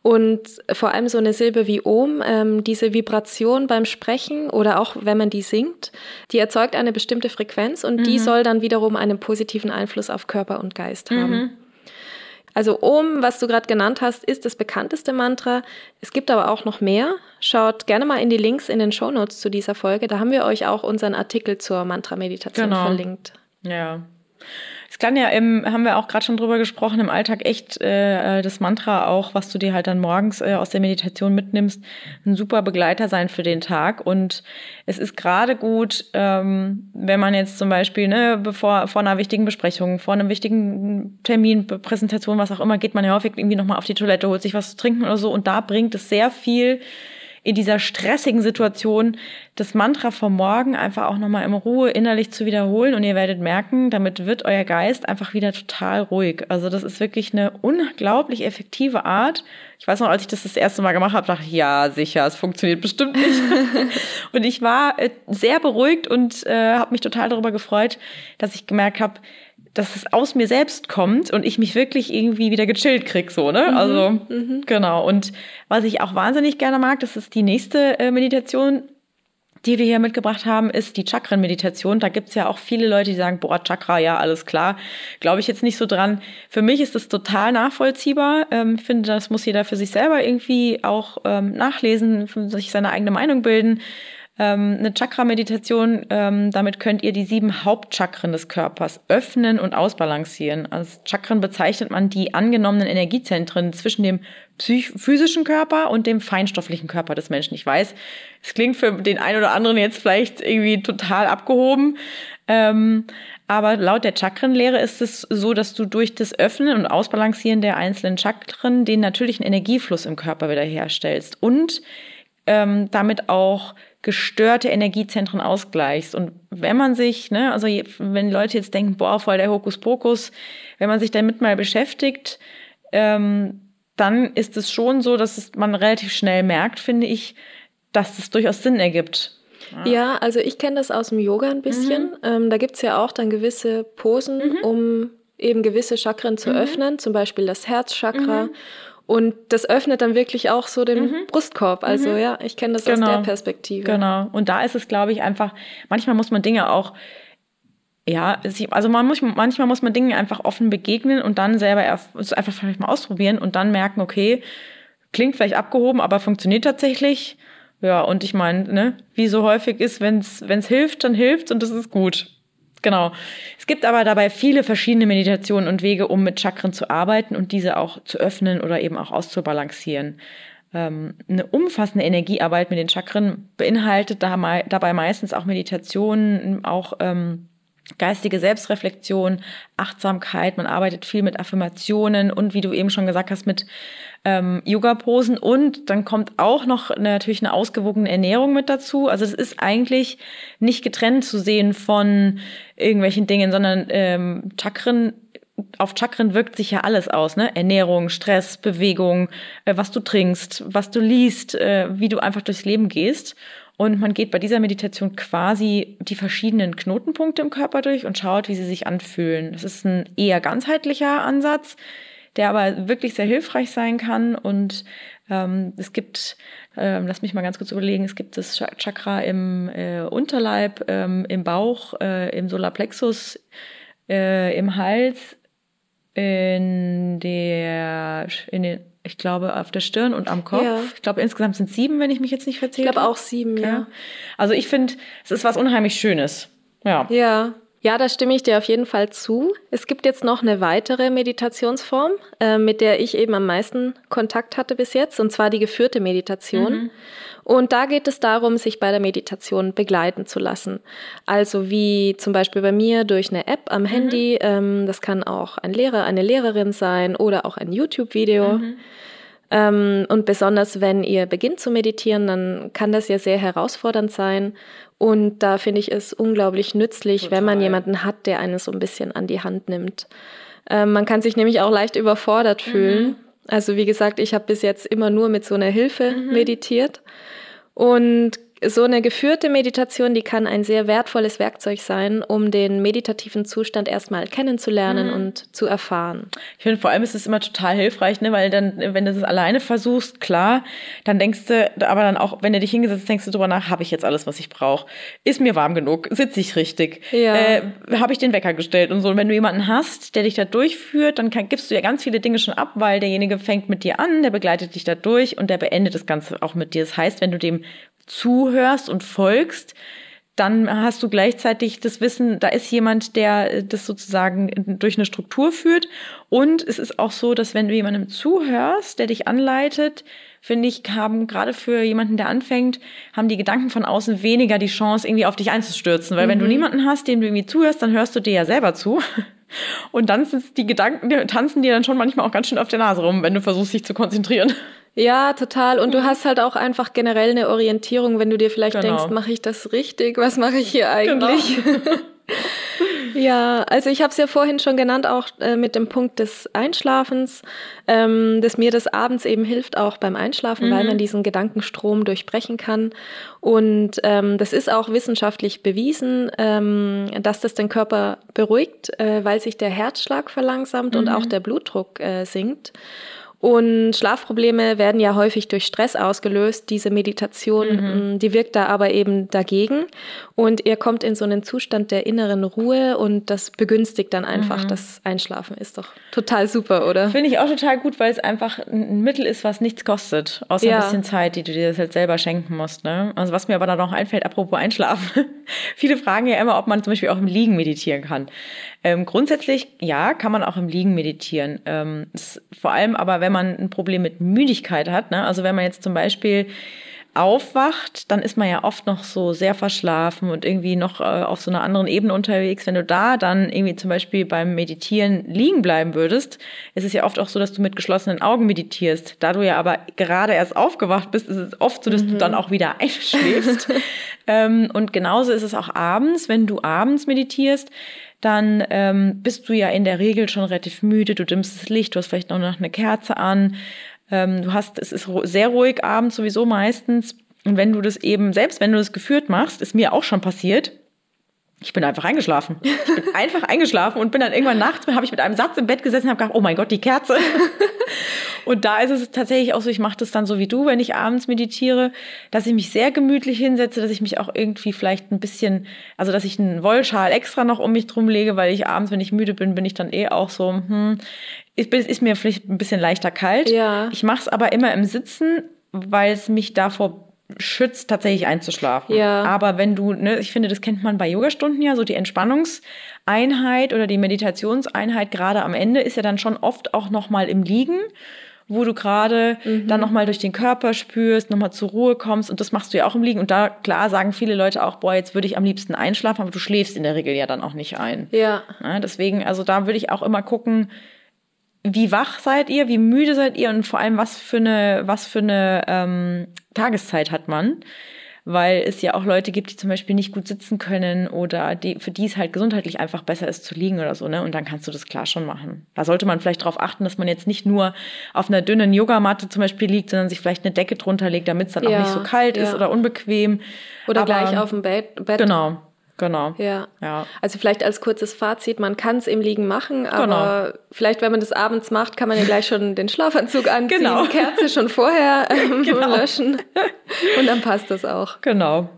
Und vor allem so eine Silbe wie Om, ähm, diese Vibration beim Sprechen oder auch wenn man die singt, die erzeugt eine bestimmte Frequenz und mhm. die soll dann wiederum einen positiven Einfluss auf Körper und Geist haben. Also Om, was du gerade genannt hast, ist das bekannteste Mantra. Es gibt aber auch noch mehr. Schaut gerne mal in die Links in den Shownotes zu dieser Folge. Da haben wir euch auch unseren Artikel zur Mantra-Meditation genau. verlinkt. Ja, Es kann ja im, haben wir auch gerade schon drüber gesprochen, im Alltag echt äh, das Mantra auch, was du dir halt dann morgens äh, aus der Meditation mitnimmst, ein super Begleiter sein für den Tag. Und es ist gerade gut, ähm, wenn man jetzt zum Beispiel, ne, bevor vor einer wichtigen Besprechung, vor einem wichtigen Termin, Präsentation, was auch immer, geht man ja häufig irgendwie nochmal auf die Toilette, holt sich was zu trinken oder so. Und da bringt es sehr viel in dieser stressigen Situation das Mantra vom Morgen einfach auch nochmal in Ruhe innerlich zu wiederholen und ihr werdet merken, damit wird euer Geist einfach wieder total ruhig. Also das ist wirklich eine unglaublich effektive Art. Ich weiß noch, als ich das das erste Mal gemacht habe, dachte ich, ja, sicher, es funktioniert bestimmt nicht. und ich war äh, sehr beruhigt und äh, habe mich total darüber gefreut, dass ich gemerkt habe, dass es aus mir selbst kommt und ich mich wirklich irgendwie wieder gechillt krieg, so, ne? Mhm, also, mhm. genau. Und was ich auch wahnsinnig gerne mag, das ist die nächste äh, Meditation, die wir hier mitgebracht haben, ist die Chakren-Meditation. Da gibt's ja auch viele Leute, die sagen, boah, Chakra, ja, alles klar. Glaube ich jetzt nicht so dran. Für mich ist das total nachvollziehbar. Ähm, ich finde, das muss jeder für sich selber irgendwie auch ähm, nachlesen, sich seine eigene Meinung bilden ähm, eine Chakra-Meditation, ähm, damit könnt ihr die sieben Hauptchakren des Körpers öffnen und ausbalancieren. Als Chakren bezeichnet man die angenommenen Energiezentren zwischen dem physischen Körper und dem feinstofflichen Körper des Menschen. Ich weiß, es klingt für den einen oder anderen jetzt vielleicht irgendwie total abgehoben. Ähm, aber laut der Chakrenlehre ist es so, dass du durch das Öffnen und Ausbalancieren der einzelnen Chakren den natürlichen Energiefluss im Körper wiederherstellst und ähm, damit auch gestörte Energiezentren ausgleichst. Und wenn man sich, ne, also wenn Leute jetzt denken, boah, voll der Hokuspokus, wenn man sich damit mal beschäftigt, ähm, dann ist es schon so, dass es, man relativ schnell merkt, finde ich, dass es durchaus Sinn ergibt. Ja, ja also ich kenne das aus dem Yoga ein bisschen. Mhm. Ähm, da gibt's ja auch dann gewisse Posen, mhm. um eben gewisse Chakren zu mhm. öffnen, zum Beispiel das Herzchakra. Und das öffnet dann wirklich auch so den mhm. Brustkorb. Also mhm. ja, ich kenne das genau. aus der Perspektive. Genau. Und da ist es, glaube ich, einfach, manchmal muss man Dinge auch, ja, also man muss, manchmal muss man Dinge einfach offen begegnen und dann selber einfach vielleicht mal ausprobieren und dann merken, okay, klingt vielleicht abgehoben, aber funktioniert tatsächlich. Ja, und ich meine, ne, wie so häufig ist, wenn es hilft, dann hilft und das ist gut. Genau. Es gibt aber dabei viele verschiedene Meditationen und Wege, um mit Chakren zu arbeiten und diese auch zu öffnen oder eben auch auszubalancieren. Ähm, eine umfassende Energiearbeit mit den Chakren beinhaltet dabei meistens auch Meditationen, auch ähm, geistige Selbstreflexion, Achtsamkeit, man arbeitet viel mit Affirmationen und wie du eben schon gesagt hast, mit ähm, Yoga-Posen und dann kommt auch noch natürlich eine ausgewogene Ernährung mit dazu. Also es ist eigentlich nicht getrennt zu sehen von irgendwelchen Dingen, sondern ähm, Chakren auf Chakren wirkt sich ja alles aus, ne? Ernährung, Stress, Bewegung, äh, was du trinkst, was du liest, äh, wie du einfach durchs Leben gehst. Und man geht bei dieser Meditation quasi die verschiedenen Knotenpunkte im Körper durch und schaut, wie sie sich anfühlen. Das ist ein eher ganzheitlicher Ansatz, der aber wirklich sehr hilfreich sein kann. Und ähm, es gibt, äh, lass mich mal ganz kurz überlegen, es gibt das Chakra im äh, Unterleib, ähm, im Bauch, äh, im Solarplexus, äh, im Hals, in der, in den ich glaube, auf der Stirn und am Kopf. Ja. Ich glaube, insgesamt sind sieben, wenn ich mich jetzt nicht verzähle. Ich glaube auch sieben, ja. ja. Also ich finde, es ist was unheimlich Schönes. Ja. Ja. Ja, da stimme ich dir auf jeden Fall zu. Es gibt jetzt noch eine weitere Meditationsform, äh, mit der ich eben am meisten Kontakt hatte bis jetzt, und zwar die geführte Meditation. Mhm. Und da geht es darum, sich bei der Meditation begleiten zu lassen. Also wie zum Beispiel bei mir durch eine App am mhm. Handy. Ähm, das kann auch ein Lehrer, eine Lehrerin sein oder auch ein YouTube-Video. Mhm. Ähm, und besonders wenn ihr beginnt zu meditieren, dann kann das ja sehr herausfordernd sein. Und da finde ich es unglaublich nützlich, Total. wenn man jemanden hat, der einen so ein bisschen an die Hand nimmt. Ähm, man kann sich nämlich auch leicht überfordert mhm. fühlen. Mhm. Also wie gesagt, ich habe bis jetzt immer nur mit so einer Hilfe mhm. meditiert. Und so eine geführte Meditation, die kann ein sehr wertvolles Werkzeug sein, um den meditativen Zustand erstmal kennenzulernen mhm. und zu erfahren. Ich finde, vor allem ist es immer total hilfreich, ne, weil dann, wenn du es alleine versuchst, klar, dann denkst du, aber dann auch, wenn du dich hingesetzt denkst du drüber nach, habe ich jetzt alles, was ich brauche? Ist mir warm genug? Sitze ich richtig? Ja. Äh, habe ich den Wecker gestellt und so. Und wenn du jemanden hast, der dich da durchführt, dann kann, gibst du ja ganz viele Dinge schon ab, weil derjenige fängt mit dir an, der begleitet dich da durch und der beendet das Ganze auch mit dir. Das heißt, wenn du dem zuhörst und folgst, dann hast du gleichzeitig das Wissen, da ist jemand, der das sozusagen durch eine Struktur führt. Und es ist auch so, dass wenn du jemandem zuhörst, der dich anleitet, finde ich, haben gerade für jemanden, der anfängt, haben die Gedanken von außen weniger die Chance, irgendwie auf dich einzustürzen. Weil mhm. wenn du mhm. niemanden hast, dem du irgendwie zuhörst, dann hörst du dir ja selber zu. Und dann sind die Gedanken, die tanzen dir dann schon manchmal auch ganz schön auf der Nase rum, wenn du versuchst, dich zu konzentrieren. Ja, total. Und du mhm. hast halt auch einfach generell eine Orientierung, wenn du dir vielleicht genau. denkst, mache ich das richtig? Was mache ich hier eigentlich? Genau. ja, also ich habe es ja vorhin schon genannt, auch äh, mit dem Punkt des Einschlafens, ähm, dass mir das abends eben hilft, auch beim Einschlafen, mhm. weil man diesen Gedankenstrom durchbrechen kann. Und ähm, das ist auch wissenschaftlich bewiesen, ähm, dass das den Körper beruhigt, äh, weil sich der Herzschlag verlangsamt mhm. und auch der Blutdruck äh, sinkt. Und Schlafprobleme werden ja häufig durch Stress ausgelöst. Diese Meditation, mhm. Mm, die wirkt da aber eben dagegen. Und ihr kommt in so einen Zustand der inneren Ruhe und das begünstigt dann einfach mhm. das Einschlafen. Ist doch total super, oder? Finde ich auch total gut, weil es einfach ein Mittel ist, was nichts kostet. Außer ja. ein bisschen Zeit, die du dir halt selber schenken musst. Ne? Also was mir aber da noch einfällt, apropos Einschlafen. Viele fragen ja immer, ob man zum Beispiel auch im Liegen meditieren kann. Ähm, grundsätzlich, ja, kann man auch im Liegen meditieren. Ähm, vor allem aber, wenn man ein Problem mit Müdigkeit hat. Ne? Also wenn man jetzt zum Beispiel aufwacht, dann ist man ja oft noch so sehr verschlafen und irgendwie noch äh, auf so einer anderen Ebene unterwegs. Wenn du da dann irgendwie zum Beispiel beim Meditieren liegen bleiben würdest, ist es ja oft auch so, dass du mit geschlossenen Augen meditierst. Da du ja aber gerade erst aufgewacht bist, ist es oft so, dass mhm. du dann auch wieder einschläfst. ähm, und genauso ist es auch abends, wenn du abends meditierst dann ähm, bist du ja in der Regel schon relativ müde, du dimmst das Licht, du hast vielleicht noch eine Kerze an, ähm, du hast, es ist sehr ruhig abends sowieso meistens. Und wenn du das eben, selbst wenn du das geführt machst, ist mir auch schon passiert, ich bin einfach eingeschlafen. Ich bin einfach eingeschlafen und bin dann irgendwann nachts, habe ich mit einem Satz im Bett gesessen und habe gedacht, oh mein Gott, die Kerze. Und da ist es tatsächlich auch so, ich mache das dann so wie du, wenn ich abends meditiere, dass ich mich sehr gemütlich hinsetze, dass ich mich auch irgendwie vielleicht ein bisschen, also dass ich einen Wollschal extra noch um mich drum lege, weil ich abends, wenn ich müde bin, bin ich dann eh auch so, hm, ist, ist mir vielleicht ein bisschen leichter kalt. Ja. Ich mache es aber immer im Sitzen, weil es mich davor schützt, tatsächlich einzuschlafen. Ja. Aber wenn du, ne, ich finde, das kennt man bei Yogastunden ja, so die Entspannungseinheit oder die Meditationseinheit gerade am Ende ist ja dann schon oft auch nochmal im Liegen wo du gerade mhm. dann nochmal durch den Körper spürst, nochmal zur Ruhe kommst und das machst du ja auch im Liegen. Und da, klar, sagen viele Leute auch, boah, jetzt würde ich am liebsten einschlafen, aber du schläfst in der Regel ja dann auch nicht ein. Ja. ja deswegen, also da würde ich auch immer gucken, wie wach seid ihr, wie müde seid ihr und vor allem, was für eine, was für eine ähm, Tageszeit hat man. Weil es ja auch Leute gibt, die zum Beispiel nicht gut sitzen können oder die, für die es halt gesundheitlich einfach besser ist zu liegen oder so, ne? Und dann kannst du das klar schon machen. Da sollte man vielleicht darauf achten, dass man jetzt nicht nur auf einer dünnen Yogamatte zum Beispiel liegt, sondern sich vielleicht eine Decke drunter legt, damit es dann ja, auch nicht so kalt ja. ist oder unbequem. Oder Aber, gleich auf dem Bett. Bett. Genau. Genau. Ja. ja. Also vielleicht als kurzes Fazit, man kann es im Liegen machen, aber genau. vielleicht, wenn man das abends macht, kann man ja gleich schon den Schlafanzug anziehen, genau. Kerze schon vorher ähm, genau. löschen und dann passt das auch. Genau.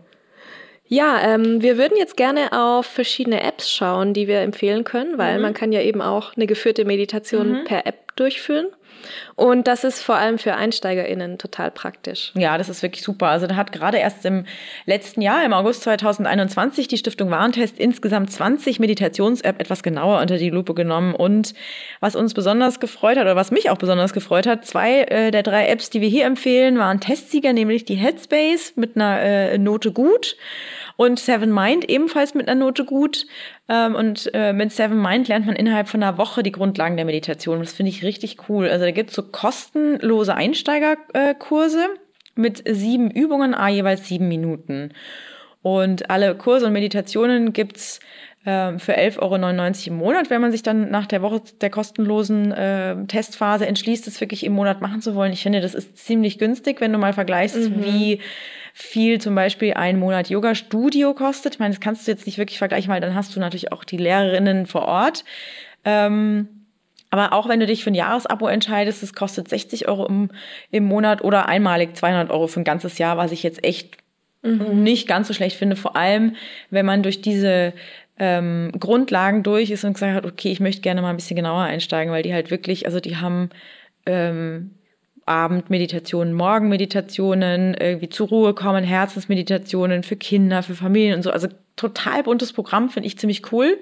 Ja, ähm, wir würden jetzt gerne auf verschiedene Apps schauen, die wir empfehlen können, weil mhm. man kann ja eben auch eine geführte Meditation mhm. per App durchführen. Und das ist vor allem für EinsteigerInnen total praktisch. Ja, das ist wirklich super. Also da hat gerade erst im letzten Jahr, im August 2021, die Stiftung Warentest insgesamt 20 Meditations-App etwas genauer unter die Lupe genommen. Und was uns besonders gefreut hat, oder was mich auch besonders gefreut hat, zwei äh, der drei Apps, die wir hier empfehlen, waren Testsieger, nämlich die Headspace mit einer äh, Note gut und Seven Mind ebenfalls mit einer Note gut. Ähm, und äh, mit Seven Mind lernt man innerhalb von einer Woche die Grundlagen der Meditation. Das finde ich richtig cool. Also da gibt es so kostenlose Einsteigerkurse mit sieben Übungen, a jeweils sieben Minuten. Und alle Kurse und Meditationen gibt's äh, für 11,99 Euro im Monat, wenn man sich dann nach der Woche der kostenlosen äh, Testphase entschließt, das wirklich im Monat machen zu wollen. Ich finde, das ist ziemlich günstig, wenn du mal vergleichst, mhm. wie viel zum Beispiel ein Monat Yoga-Studio kostet. Ich meine, das kannst du jetzt nicht wirklich vergleichen, weil dann hast du natürlich auch die Lehrerinnen vor Ort. Ähm, aber auch wenn du dich für ein Jahresabo entscheidest, es kostet 60 Euro im, im Monat oder einmalig 200 Euro für ein ganzes Jahr, was ich jetzt echt mhm. nicht ganz so schlecht finde. Vor allem, wenn man durch diese ähm, Grundlagen durch ist und gesagt hat, okay, ich möchte gerne mal ein bisschen genauer einsteigen, weil die halt wirklich, also die haben ähm, Abendmeditationen, Morgenmeditationen, irgendwie zur Ruhe kommen, Herzensmeditationen für Kinder, für Familien und so. Also total buntes Programm, finde ich ziemlich cool.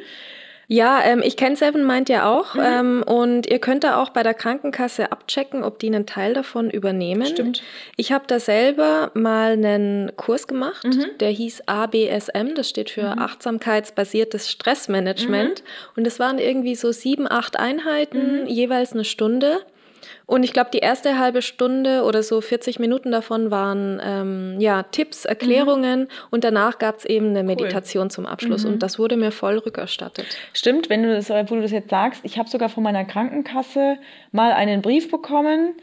Ja, ähm, ich kenne Seven Mind ja auch mhm. ähm, und ihr könnt da auch bei der Krankenkasse abchecken, ob die einen Teil davon übernehmen. Stimmt. Ich habe da selber mal einen Kurs gemacht, mhm. der hieß ABSM, das steht für mhm. achtsamkeitsbasiertes Stressmanagement mhm. und es waren irgendwie so sieben, acht Einheiten, mhm. jeweils eine Stunde. Und ich glaube, die erste halbe Stunde oder so 40 Minuten davon waren ähm, ja Tipps, Erklärungen mhm. und danach gab es eben eine Meditation cool. zum Abschluss mhm. und das wurde mir voll rückerstattet. Stimmt, wenn du das, wo du das jetzt sagst, ich habe sogar von meiner Krankenkasse mal einen Brief bekommen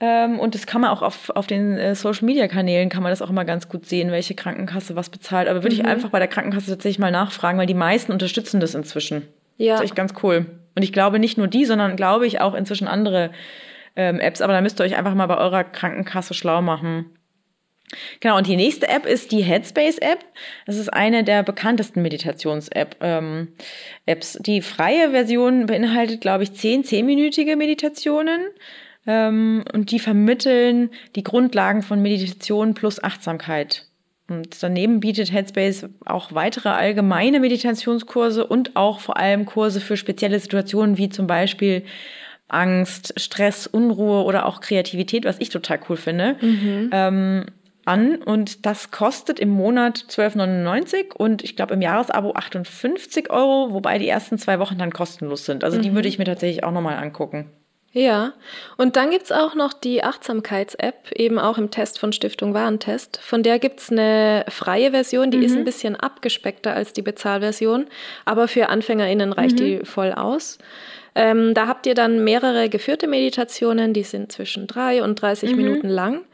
ähm, und das kann man auch auf, auf den äh, Social Media Kanälen kann man das auch immer ganz gut sehen, welche Krankenkasse was bezahlt. Aber würde mhm. ich einfach bei der Krankenkasse tatsächlich mal nachfragen, weil die meisten unterstützen das inzwischen. Ja. Das ist echt ganz cool. Und ich glaube nicht nur die, sondern glaube ich auch inzwischen andere ähm, Apps, aber da müsst ihr euch einfach mal bei eurer Krankenkasse schlau machen. Genau, und die nächste App ist die Headspace-App. Das ist eine der bekanntesten Meditations-Apps. Ähm, die freie Version beinhaltet, glaube ich, zehn zehnminütige Meditationen. Ähm, und die vermitteln die Grundlagen von Meditation plus Achtsamkeit. Und daneben bietet Headspace auch weitere allgemeine Meditationskurse und auch vor allem Kurse für spezielle Situationen, wie zum Beispiel Angst, Stress, Unruhe oder auch Kreativität, was ich total cool finde, mhm. ähm, an. Und das kostet im Monat 12,99 und ich glaube im Jahresabo 58 Euro, wobei die ersten zwei Wochen dann kostenlos sind. Also mhm. die würde ich mir tatsächlich auch nochmal angucken. Ja, und dann gibt's auch noch die Achtsamkeits-App, eben auch im Test von Stiftung Warentest. Von der gibt's eine freie Version, die mhm. ist ein bisschen abgespeckter als die Bezahlversion, aber für AnfängerInnen reicht mhm. die voll aus. Ähm, da habt ihr dann mehrere geführte Meditationen, die sind zwischen drei und 30 mhm. Minuten lang.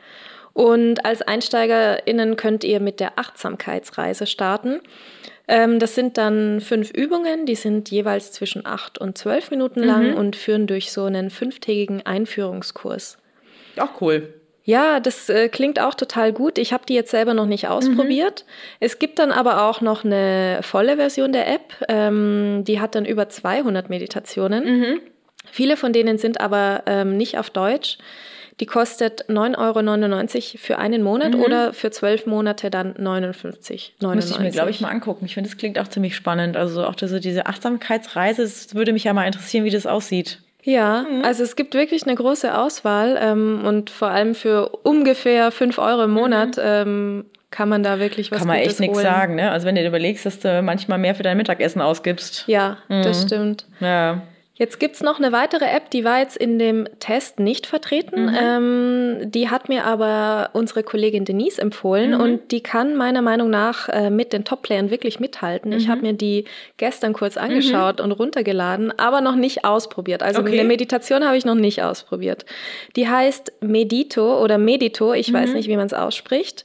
Und als EinsteigerInnen könnt ihr mit der Achtsamkeitsreise starten. Ähm, das sind dann fünf Übungen, die sind jeweils zwischen acht und zwölf Minuten lang mhm. und führen durch so einen fünftägigen Einführungskurs. Auch cool. Ja, das äh, klingt auch total gut. Ich habe die jetzt selber noch nicht ausprobiert. Mhm. Es gibt dann aber auch noch eine volle Version der App. Ähm, die hat dann über 200 Meditationen. Mhm. Viele von denen sind aber ähm, nicht auf Deutsch. Die kostet 9,99 Euro für einen Monat mhm. oder für zwölf Monate dann 59,99 Muss ich mir, glaube ich, mal angucken. Ich finde, das klingt auch ziemlich spannend. Also auch diese, diese Achtsamkeitsreise, es würde mich ja mal interessieren, wie das aussieht. Ja, mhm. also es gibt wirklich eine große Auswahl ähm, und vor allem für ungefähr fünf Euro im Monat mhm. ähm, kann man da wirklich was Kann man Gutes echt nichts sagen, ne? Also wenn du überlegst, dass du manchmal mehr für dein Mittagessen ausgibst. Ja, mhm. das stimmt. Ja. Jetzt gibt's noch eine weitere App, die war jetzt in dem Test nicht vertreten. Mhm. Ähm, die hat mir aber unsere Kollegin Denise empfohlen mhm. und die kann meiner Meinung nach äh, mit den Top-Playern wirklich mithalten. Mhm. Ich habe mir die gestern kurz angeschaut und runtergeladen, aber noch nicht ausprobiert. Also okay. eine Meditation habe ich noch nicht ausprobiert. Die heißt Medito oder Medito, ich weiß mhm. nicht, wie man es ausspricht.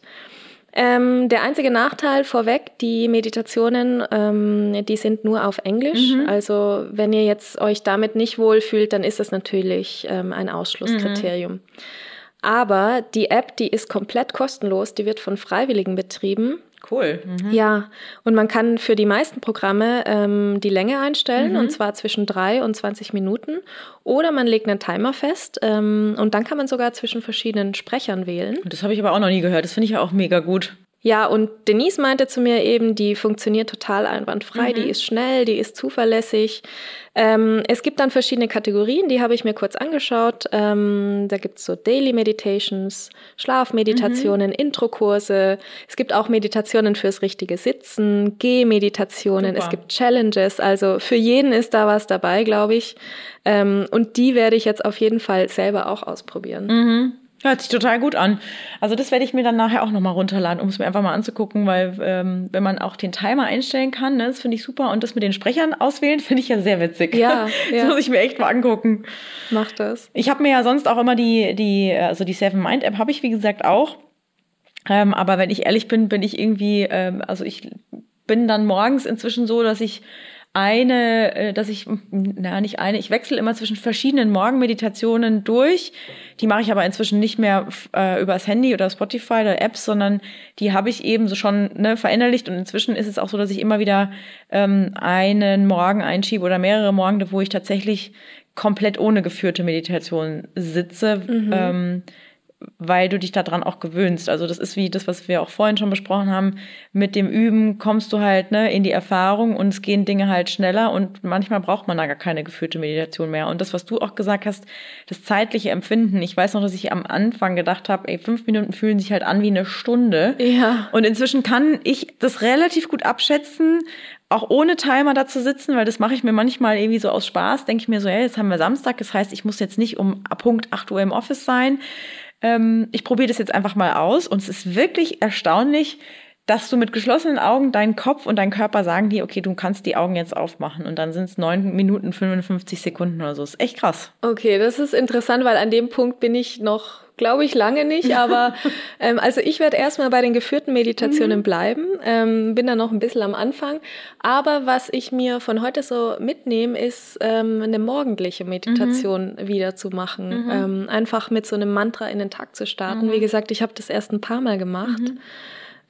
Ähm, der einzige Nachteil vorweg, die Meditationen, ähm, die sind nur auf Englisch. Mhm. Also wenn ihr jetzt euch damit nicht wohlfühlt, dann ist das natürlich ähm, ein Ausschlusskriterium. Mhm. Aber die App, die ist komplett kostenlos, die wird von Freiwilligen betrieben. Cool. Mhm. Ja, und man kann für die meisten Programme ähm, die Länge einstellen, mhm. und zwar zwischen drei und 20 Minuten. Oder man legt einen Timer fest ähm, und dann kann man sogar zwischen verschiedenen Sprechern wählen. Das habe ich aber auch noch nie gehört. Das finde ich ja auch mega gut. Ja, und Denise meinte zu mir eben, die funktioniert total einwandfrei, mhm. die ist schnell, die ist zuverlässig. Ähm, es gibt dann verschiedene Kategorien, die habe ich mir kurz angeschaut. Ähm, da gibt's so Daily Meditations, Schlafmeditationen, mhm. Introkurse. Es gibt auch Meditationen fürs richtige Sitzen, Gehmeditationen, es gibt Challenges. Also für jeden ist da was dabei, glaube ich. Ähm, und die werde ich jetzt auf jeden Fall selber auch ausprobieren. Mhm. Hört sich total gut an. Also das werde ich mir dann nachher auch nochmal runterladen, um es mir einfach mal anzugucken, weil ähm, wenn man auch den Timer einstellen kann, ne, das finde ich super. Und das mit den Sprechern auswählen, finde ich ja sehr witzig. Ja, das ja. muss ich mir echt mal angucken. Mach das. Ich habe mir ja sonst auch immer die, die, also die Seven Mind App habe ich, wie gesagt, auch. Ähm, aber wenn ich ehrlich bin, bin ich irgendwie, ähm, also ich bin dann morgens inzwischen so, dass ich eine, äh, dass ich, na nicht eine, ich wechsle immer zwischen verschiedenen Morgenmeditationen durch. Die mache ich aber inzwischen nicht mehr äh, übers Handy oder Spotify oder Apps, sondern die habe ich eben so schon ne, verinnerlicht. Und inzwischen ist es auch so, dass ich immer wieder ähm, einen Morgen einschiebe oder mehrere Morgen, wo ich tatsächlich komplett ohne geführte Meditation sitze. Mhm. Ähm, weil du dich daran auch gewöhnst. Also das ist wie das, was wir auch vorhin schon besprochen haben. Mit dem Üben kommst du halt ne, in die Erfahrung und es gehen Dinge halt schneller und manchmal braucht man da gar keine geführte Meditation mehr. Und das, was du auch gesagt hast, das zeitliche Empfinden. Ich weiß noch, dass ich am Anfang gedacht habe, ey, fünf Minuten fühlen sich halt an wie eine Stunde. Ja. Und inzwischen kann ich das relativ gut abschätzen, auch ohne Timer da zu sitzen, weil das mache ich mir manchmal irgendwie so aus Spaß, denke ich mir so, ja, jetzt haben wir Samstag, das heißt, ich muss jetzt nicht um Punkt 8 Uhr im Office sein ähm, ich probiere das jetzt einfach mal aus und es ist wirklich erstaunlich, dass du mit geschlossenen Augen deinen Kopf und dein Körper sagen dir, okay, du kannst die Augen jetzt aufmachen und dann sind es neun Minuten 55 Sekunden oder so. Das ist echt krass. Okay, das ist interessant, weil an dem Punkt bin ich noch glaube ich lange nicht, aber ähm, also ich werde erstmal bei den geführten Meditationen mhm. bleiben, ähm, bin da noch ein bisschen am Anfang. Aber was ich mir von heute so mitnehme, ist ähm, eine morgendliche Meditation mhm. wieder zu machen. Mhm. Ähm, einfach mit so einem Mantra in den Tag zu starten. Mhm. Wie gesagt, ich habe das erst ein paar Mal gemacht.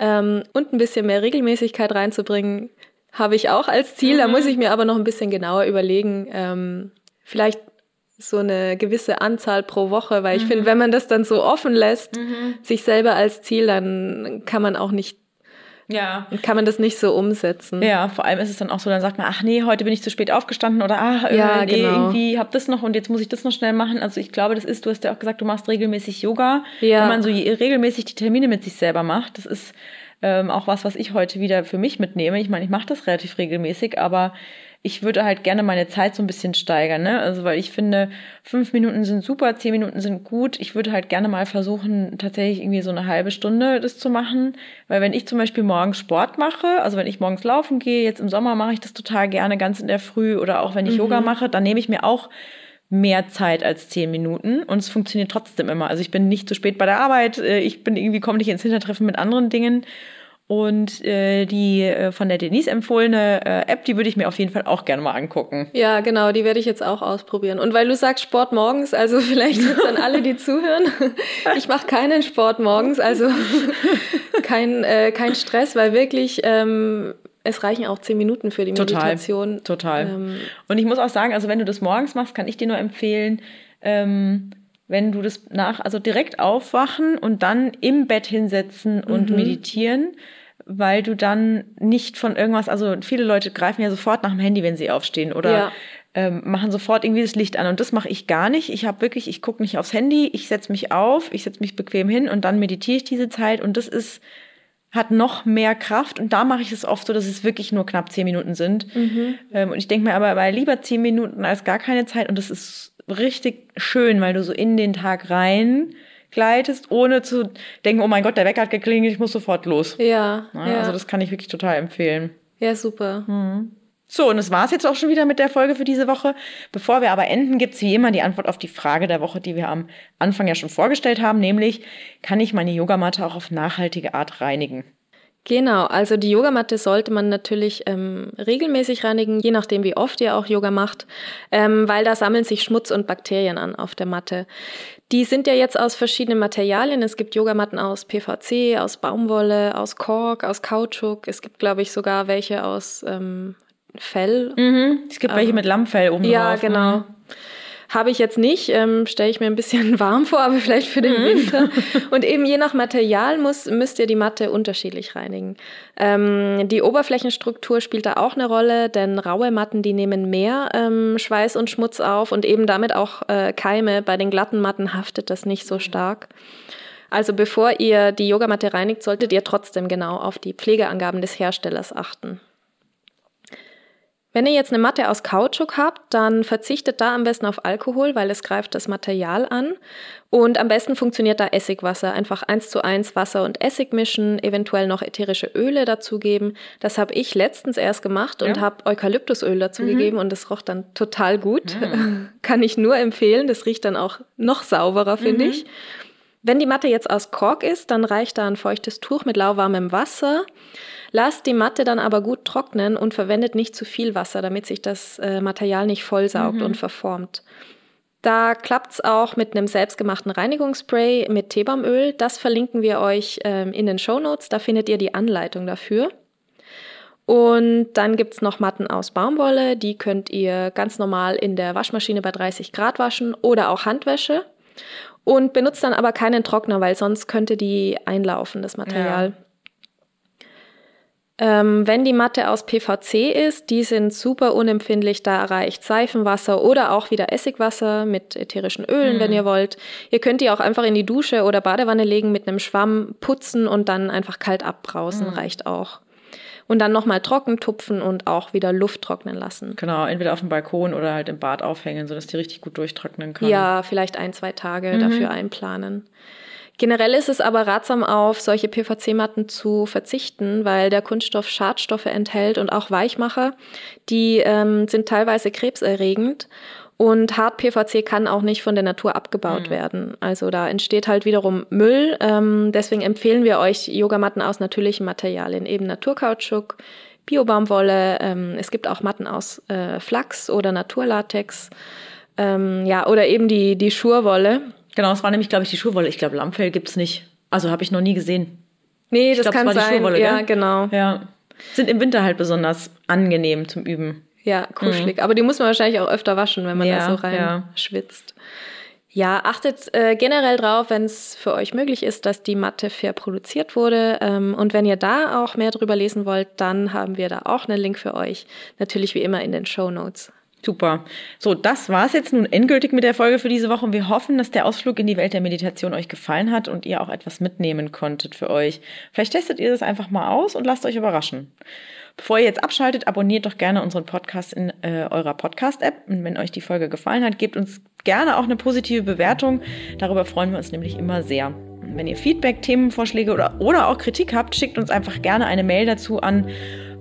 Mhm. Ähm, und ein bisschen mehr Regelmäßigkeit reinzubringen, habe ich auch als Ziel. Da muss mhm. ich mir aber noch ein bisschen genauer überlegen. Ähm, vielleicht so eine gewisse Anzahl pro Woche, weil ich mhm. finde, wenn man das dann so offen lässt, mhm. sich selber als Ziel, dann kann man auch nicht ja. Kann man das nicht so umsetzen. Ja, vor allem ist es dann auch so, dann sagt man, ach nee, heute bin ich zu spät aufgestanden oder ach, ja, nee, genau. irgendwie hab das noch und jetzt muss ich das noch schnell machen. Also ich glaube, das ist, du hast ja auch gesagt, du machst regelmäßig Yoga. Ja. Wenn man so regelmäßig die Termine mit sich selber macht, das ist ähm, auch was, was ich heute wieder für mich mitnehme. Ich meine, ich mache das relativ regelmäßig, aber ich würde halt gerne meine Zeit so ein bisschen steigern, ne? Also weil ich finde, fünf Minuten sind super, zehn Minuten sind gut. Ich würde halt gerne mal versuchen, tatsächlich irgendwie so eine halbe Stunde das zu machen. Weil wenn ich zum Beispiel morgens Sport mache, also wenn ich morgens laufen gehe, jetzt im Sommer mache ich das total gerne ganz in der Früh oder auch wenn ich mhm. Yoga mache, dann nehme ich mir auch mehr Zeit als zehn Minuten und es funktioniert trotzdem immer. Also ich bin nicht zu spät bei der Arbeit, äh, ich bin irgendwie komme nicht ins Hintertreffen mit anderen Dingen und äh, die äh, von der Denise empfohlene äh, App, die würde ich mir auf jeden Fall auch gerne mal angucken. Ja, genau, die werde ich jetzt auch ausprobieren. Und weil du sagst Sport morgens, also vielleicht jetzt an alle, die zuhören, ich mache keinen Sport morgens, also kein, äh, kein Stress, weil wirklich ähm, es reichen auch zehn Minuten für die Meditation. Total. total. Ähm, und ich muss auch sagen, also wenn du das morgens machst, kann ich dir nur empfehlen, ähm, wenn du das nach, also direkt aufwachen und dann im Bett hinsetzen und mhm. meditieren weil du dann nicht von irgendwas, also viele Leute greifen ja sofort nach dem Handy, wenn sie aufstehen oder ja. ähm, machen sofort irgendwie das Licht an und das mache ich gar nicht. Ich habe wirklich, ich gucke nicht aufs Handy, ich setze mich auf, ich setze mich bequem hin und dann meditiere ich diese Zeit und das ist hat noch mehr Kraft und da mache ich es oft so, dass es wirklich nur knapp zehn Minuten sind. Mhm. Ähm, und ich denke mir aber, aber lieber zehn Minuten als gar keine Zeit und das ist richtig schön, weil du so in den Tag rein gleitest, ohne zu denken, oh mein Gott, der Wecker hat geklingelt, ich muss sofort los. Ja, ja. Also das kann ich wirklich total empfehlen. Ja, super. Mhm. So, und das war's jetzt auch schon wieder mit der Folge für diese Woche. Bevor wir aber enden, gibt's wie immer die Antwort auf die Frage der Woche, die wir am Anfang ja schon vorgestellt haben, nämlich, kann ich meine Yogamatte auch auf nachhaltige Art reinigen? Genau, also die Yogamatte sollte man natürlich ähm, regelmäßig reinigen, je nachdem wie oft ihr auch Yoga macht, ähm, weil da sammeln sich Schmutz und Bakterien an auf der Matte. Die sind ja jetzt aus verschiedenen Materialien. Es gibt Yogamatten aus PVC, aus Baumwolle, aus Kork, aus Kautschuk. Es gibt, glaube ich, sogar welche aus ähm, Fell. Mhm. Es gibt welche mit Lammfell oben Ja, drauf. genau. Mhm. Habe ich jetzt nicht, ähm, stelle ich mir ein bisschen warm vor, aber vielleicht für den mhm. Winter. Und eben je nach Material muss, müsst ihr die Matte unterschiedlich reinigen. Ähm, die Oberflächenstruktur spielt da auch eine Rolle, denn raue Matten, die nehmen mehr ähm, Schweiß und Schmutz auf und eben damit auch äh, Keime. Bei den glatten Matten haftet das nicht so stark. Also bevor ihr die Yogamatte reinigt, solltet ihr trotzdem genau auf die Pflegeangaben des Herstellers achten. Wenn ihr jetzt eine Matte aus Kautschuk habt, dann verzichtet da am besten auf Alkohol, weil es greift das Material an. Und am besten funktioniert da Essigwasser. Einfach eins zu eins Wasser und Essig mischen, eventuell noch ätherische Öle dazugeben. Das habe ich letztens erst gemacht und ja. habe Eukalyptusöl dazugegeben mhm. und das roch dann total gut. Mhm. Kann ich nur empfehlen. Das riecht dann auch noch sauberer, finde mhm. ich. Wenn die Matte jetzt aus Kork ist, dann reicht da ein feuchtes Tuch mit lauwarmem Wasser. Lasst die Matte dann aber gut trocknen und verwendet nicht zu viel Wasser, damit sich das äh, Material nicht vollsaugt mhm. und verformt. Da klappt's auch mit einem selbstgemachten Reinigungsspray mit Teebaumöl. Das verlinken wir euch ähm, in den Show Notes. Da findet ihr die Anleitung dafür. Und dann gibt's noch Matten aus Baumwolle. Die könnt ihr ganz normal in der Waschmaschine bei 30 Grad waschen oder auch Handwäsche. Und benutzt dann aber keinen Trockner, weil sonst könnte die einlaufen, das Material. Ja. Ähm, wenn die Matte aus PVC ist, die sind super unempfindlich, da reicht Seifenwasser oder auch wieder Essigwasser mit ätherischen Ölen, mhm. wenn ihr wollt. Ihr könnt die auch einfach in die Dusche oder Badewanne legen, mit einem Schwamm putzen und dann einfach kalt abbrausen, mhm. reicht auch. Und dann nochmal trocken tupfen und auch wieder Luft trocknen lassen. Genau, entweder auf dem Balkon oder halt im Bad aufhängen, sodass die richtig gut durchtrocknen können. Ja, vielleicht ein, zwei Tage mhm. dafür einplanen. Generell ist es aber ratsam, auf solche PVC-Matten zu verzichten, weil der Kunststoff Schadstoffe enthält und auch Weichmacher. Die ähm, sind teilweise krebserregend. Und Hart-PVC kann auch nicht von der Natur abgebaut mhm. werden. Also da entsteht halt wiederum Müll. Ähm, deswegen empfehlen wir euch Yogamatten aus natürlichen Materialien, eben Naturkautschuk, Biobaumwolle. Ähm, es gibt auch Matten aus äh, Flachs oder Naturlatex. Ähm, ja, oder eben die, die Schurwolle. Genau, es war nämlich, glaube ich, die Schuhwolle. Ich glaube, Lammfell gibt's nicht. Also habe ich noch nie gesehen. Nee, das glaub, kann sein. Schuhwolle, ja, gell? genau. Ja. Sind im Winter halt besonders angenehm zum Üben. Ja, kuschelig. Mhm. Aber die muss man wahrscheinlich auch öfter waschen, wenn man ja, da so rein ja. schwitzt. Ja, achtet äh, generell drauf, wenn es für euch möglich ist, dass die Matte fair produziert wurde. Ähm, und wenn ihr da auch mehr drüber lesen wollt, dann haben wir da auch einen Link für euch. Natürlich wie immer in den Show Notes. Super. So, das war's jetzt nun endgültig mit der Folge für diese Woche. Wir hoffen, dass der Ausflug in die Welt der Meditation euch gefallen hat und ihr auch etwas mitnehmen konntet für euch. Vielleicht testet ihr das einfach mal aus und lasst euch überraschen. Bevor ihr jetzt abschaltet, abonniert doch gerne unseren Podcast in äh, eurer Podcast-App. Und wenn euch die Folge gefallen hat, gebt uns gerne auch eine positive Bewertung. Darüber freuen wir uns nämlich immer sehr. Wenn ihr Feedback, Themenvorschläge oder, oder auch Kritik habt, schickt uns einfach gerne eine Mail dazu an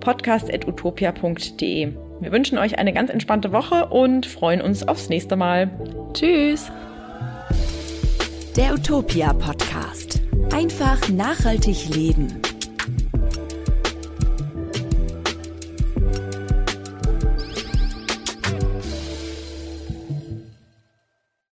podcast.utopia.de. Wir wünschen euch eine ganz entspannte Woche und freuen uns aufs nächste Mal. Tschüss. Der Utopia Podcast. Einfach nachhaltig leben.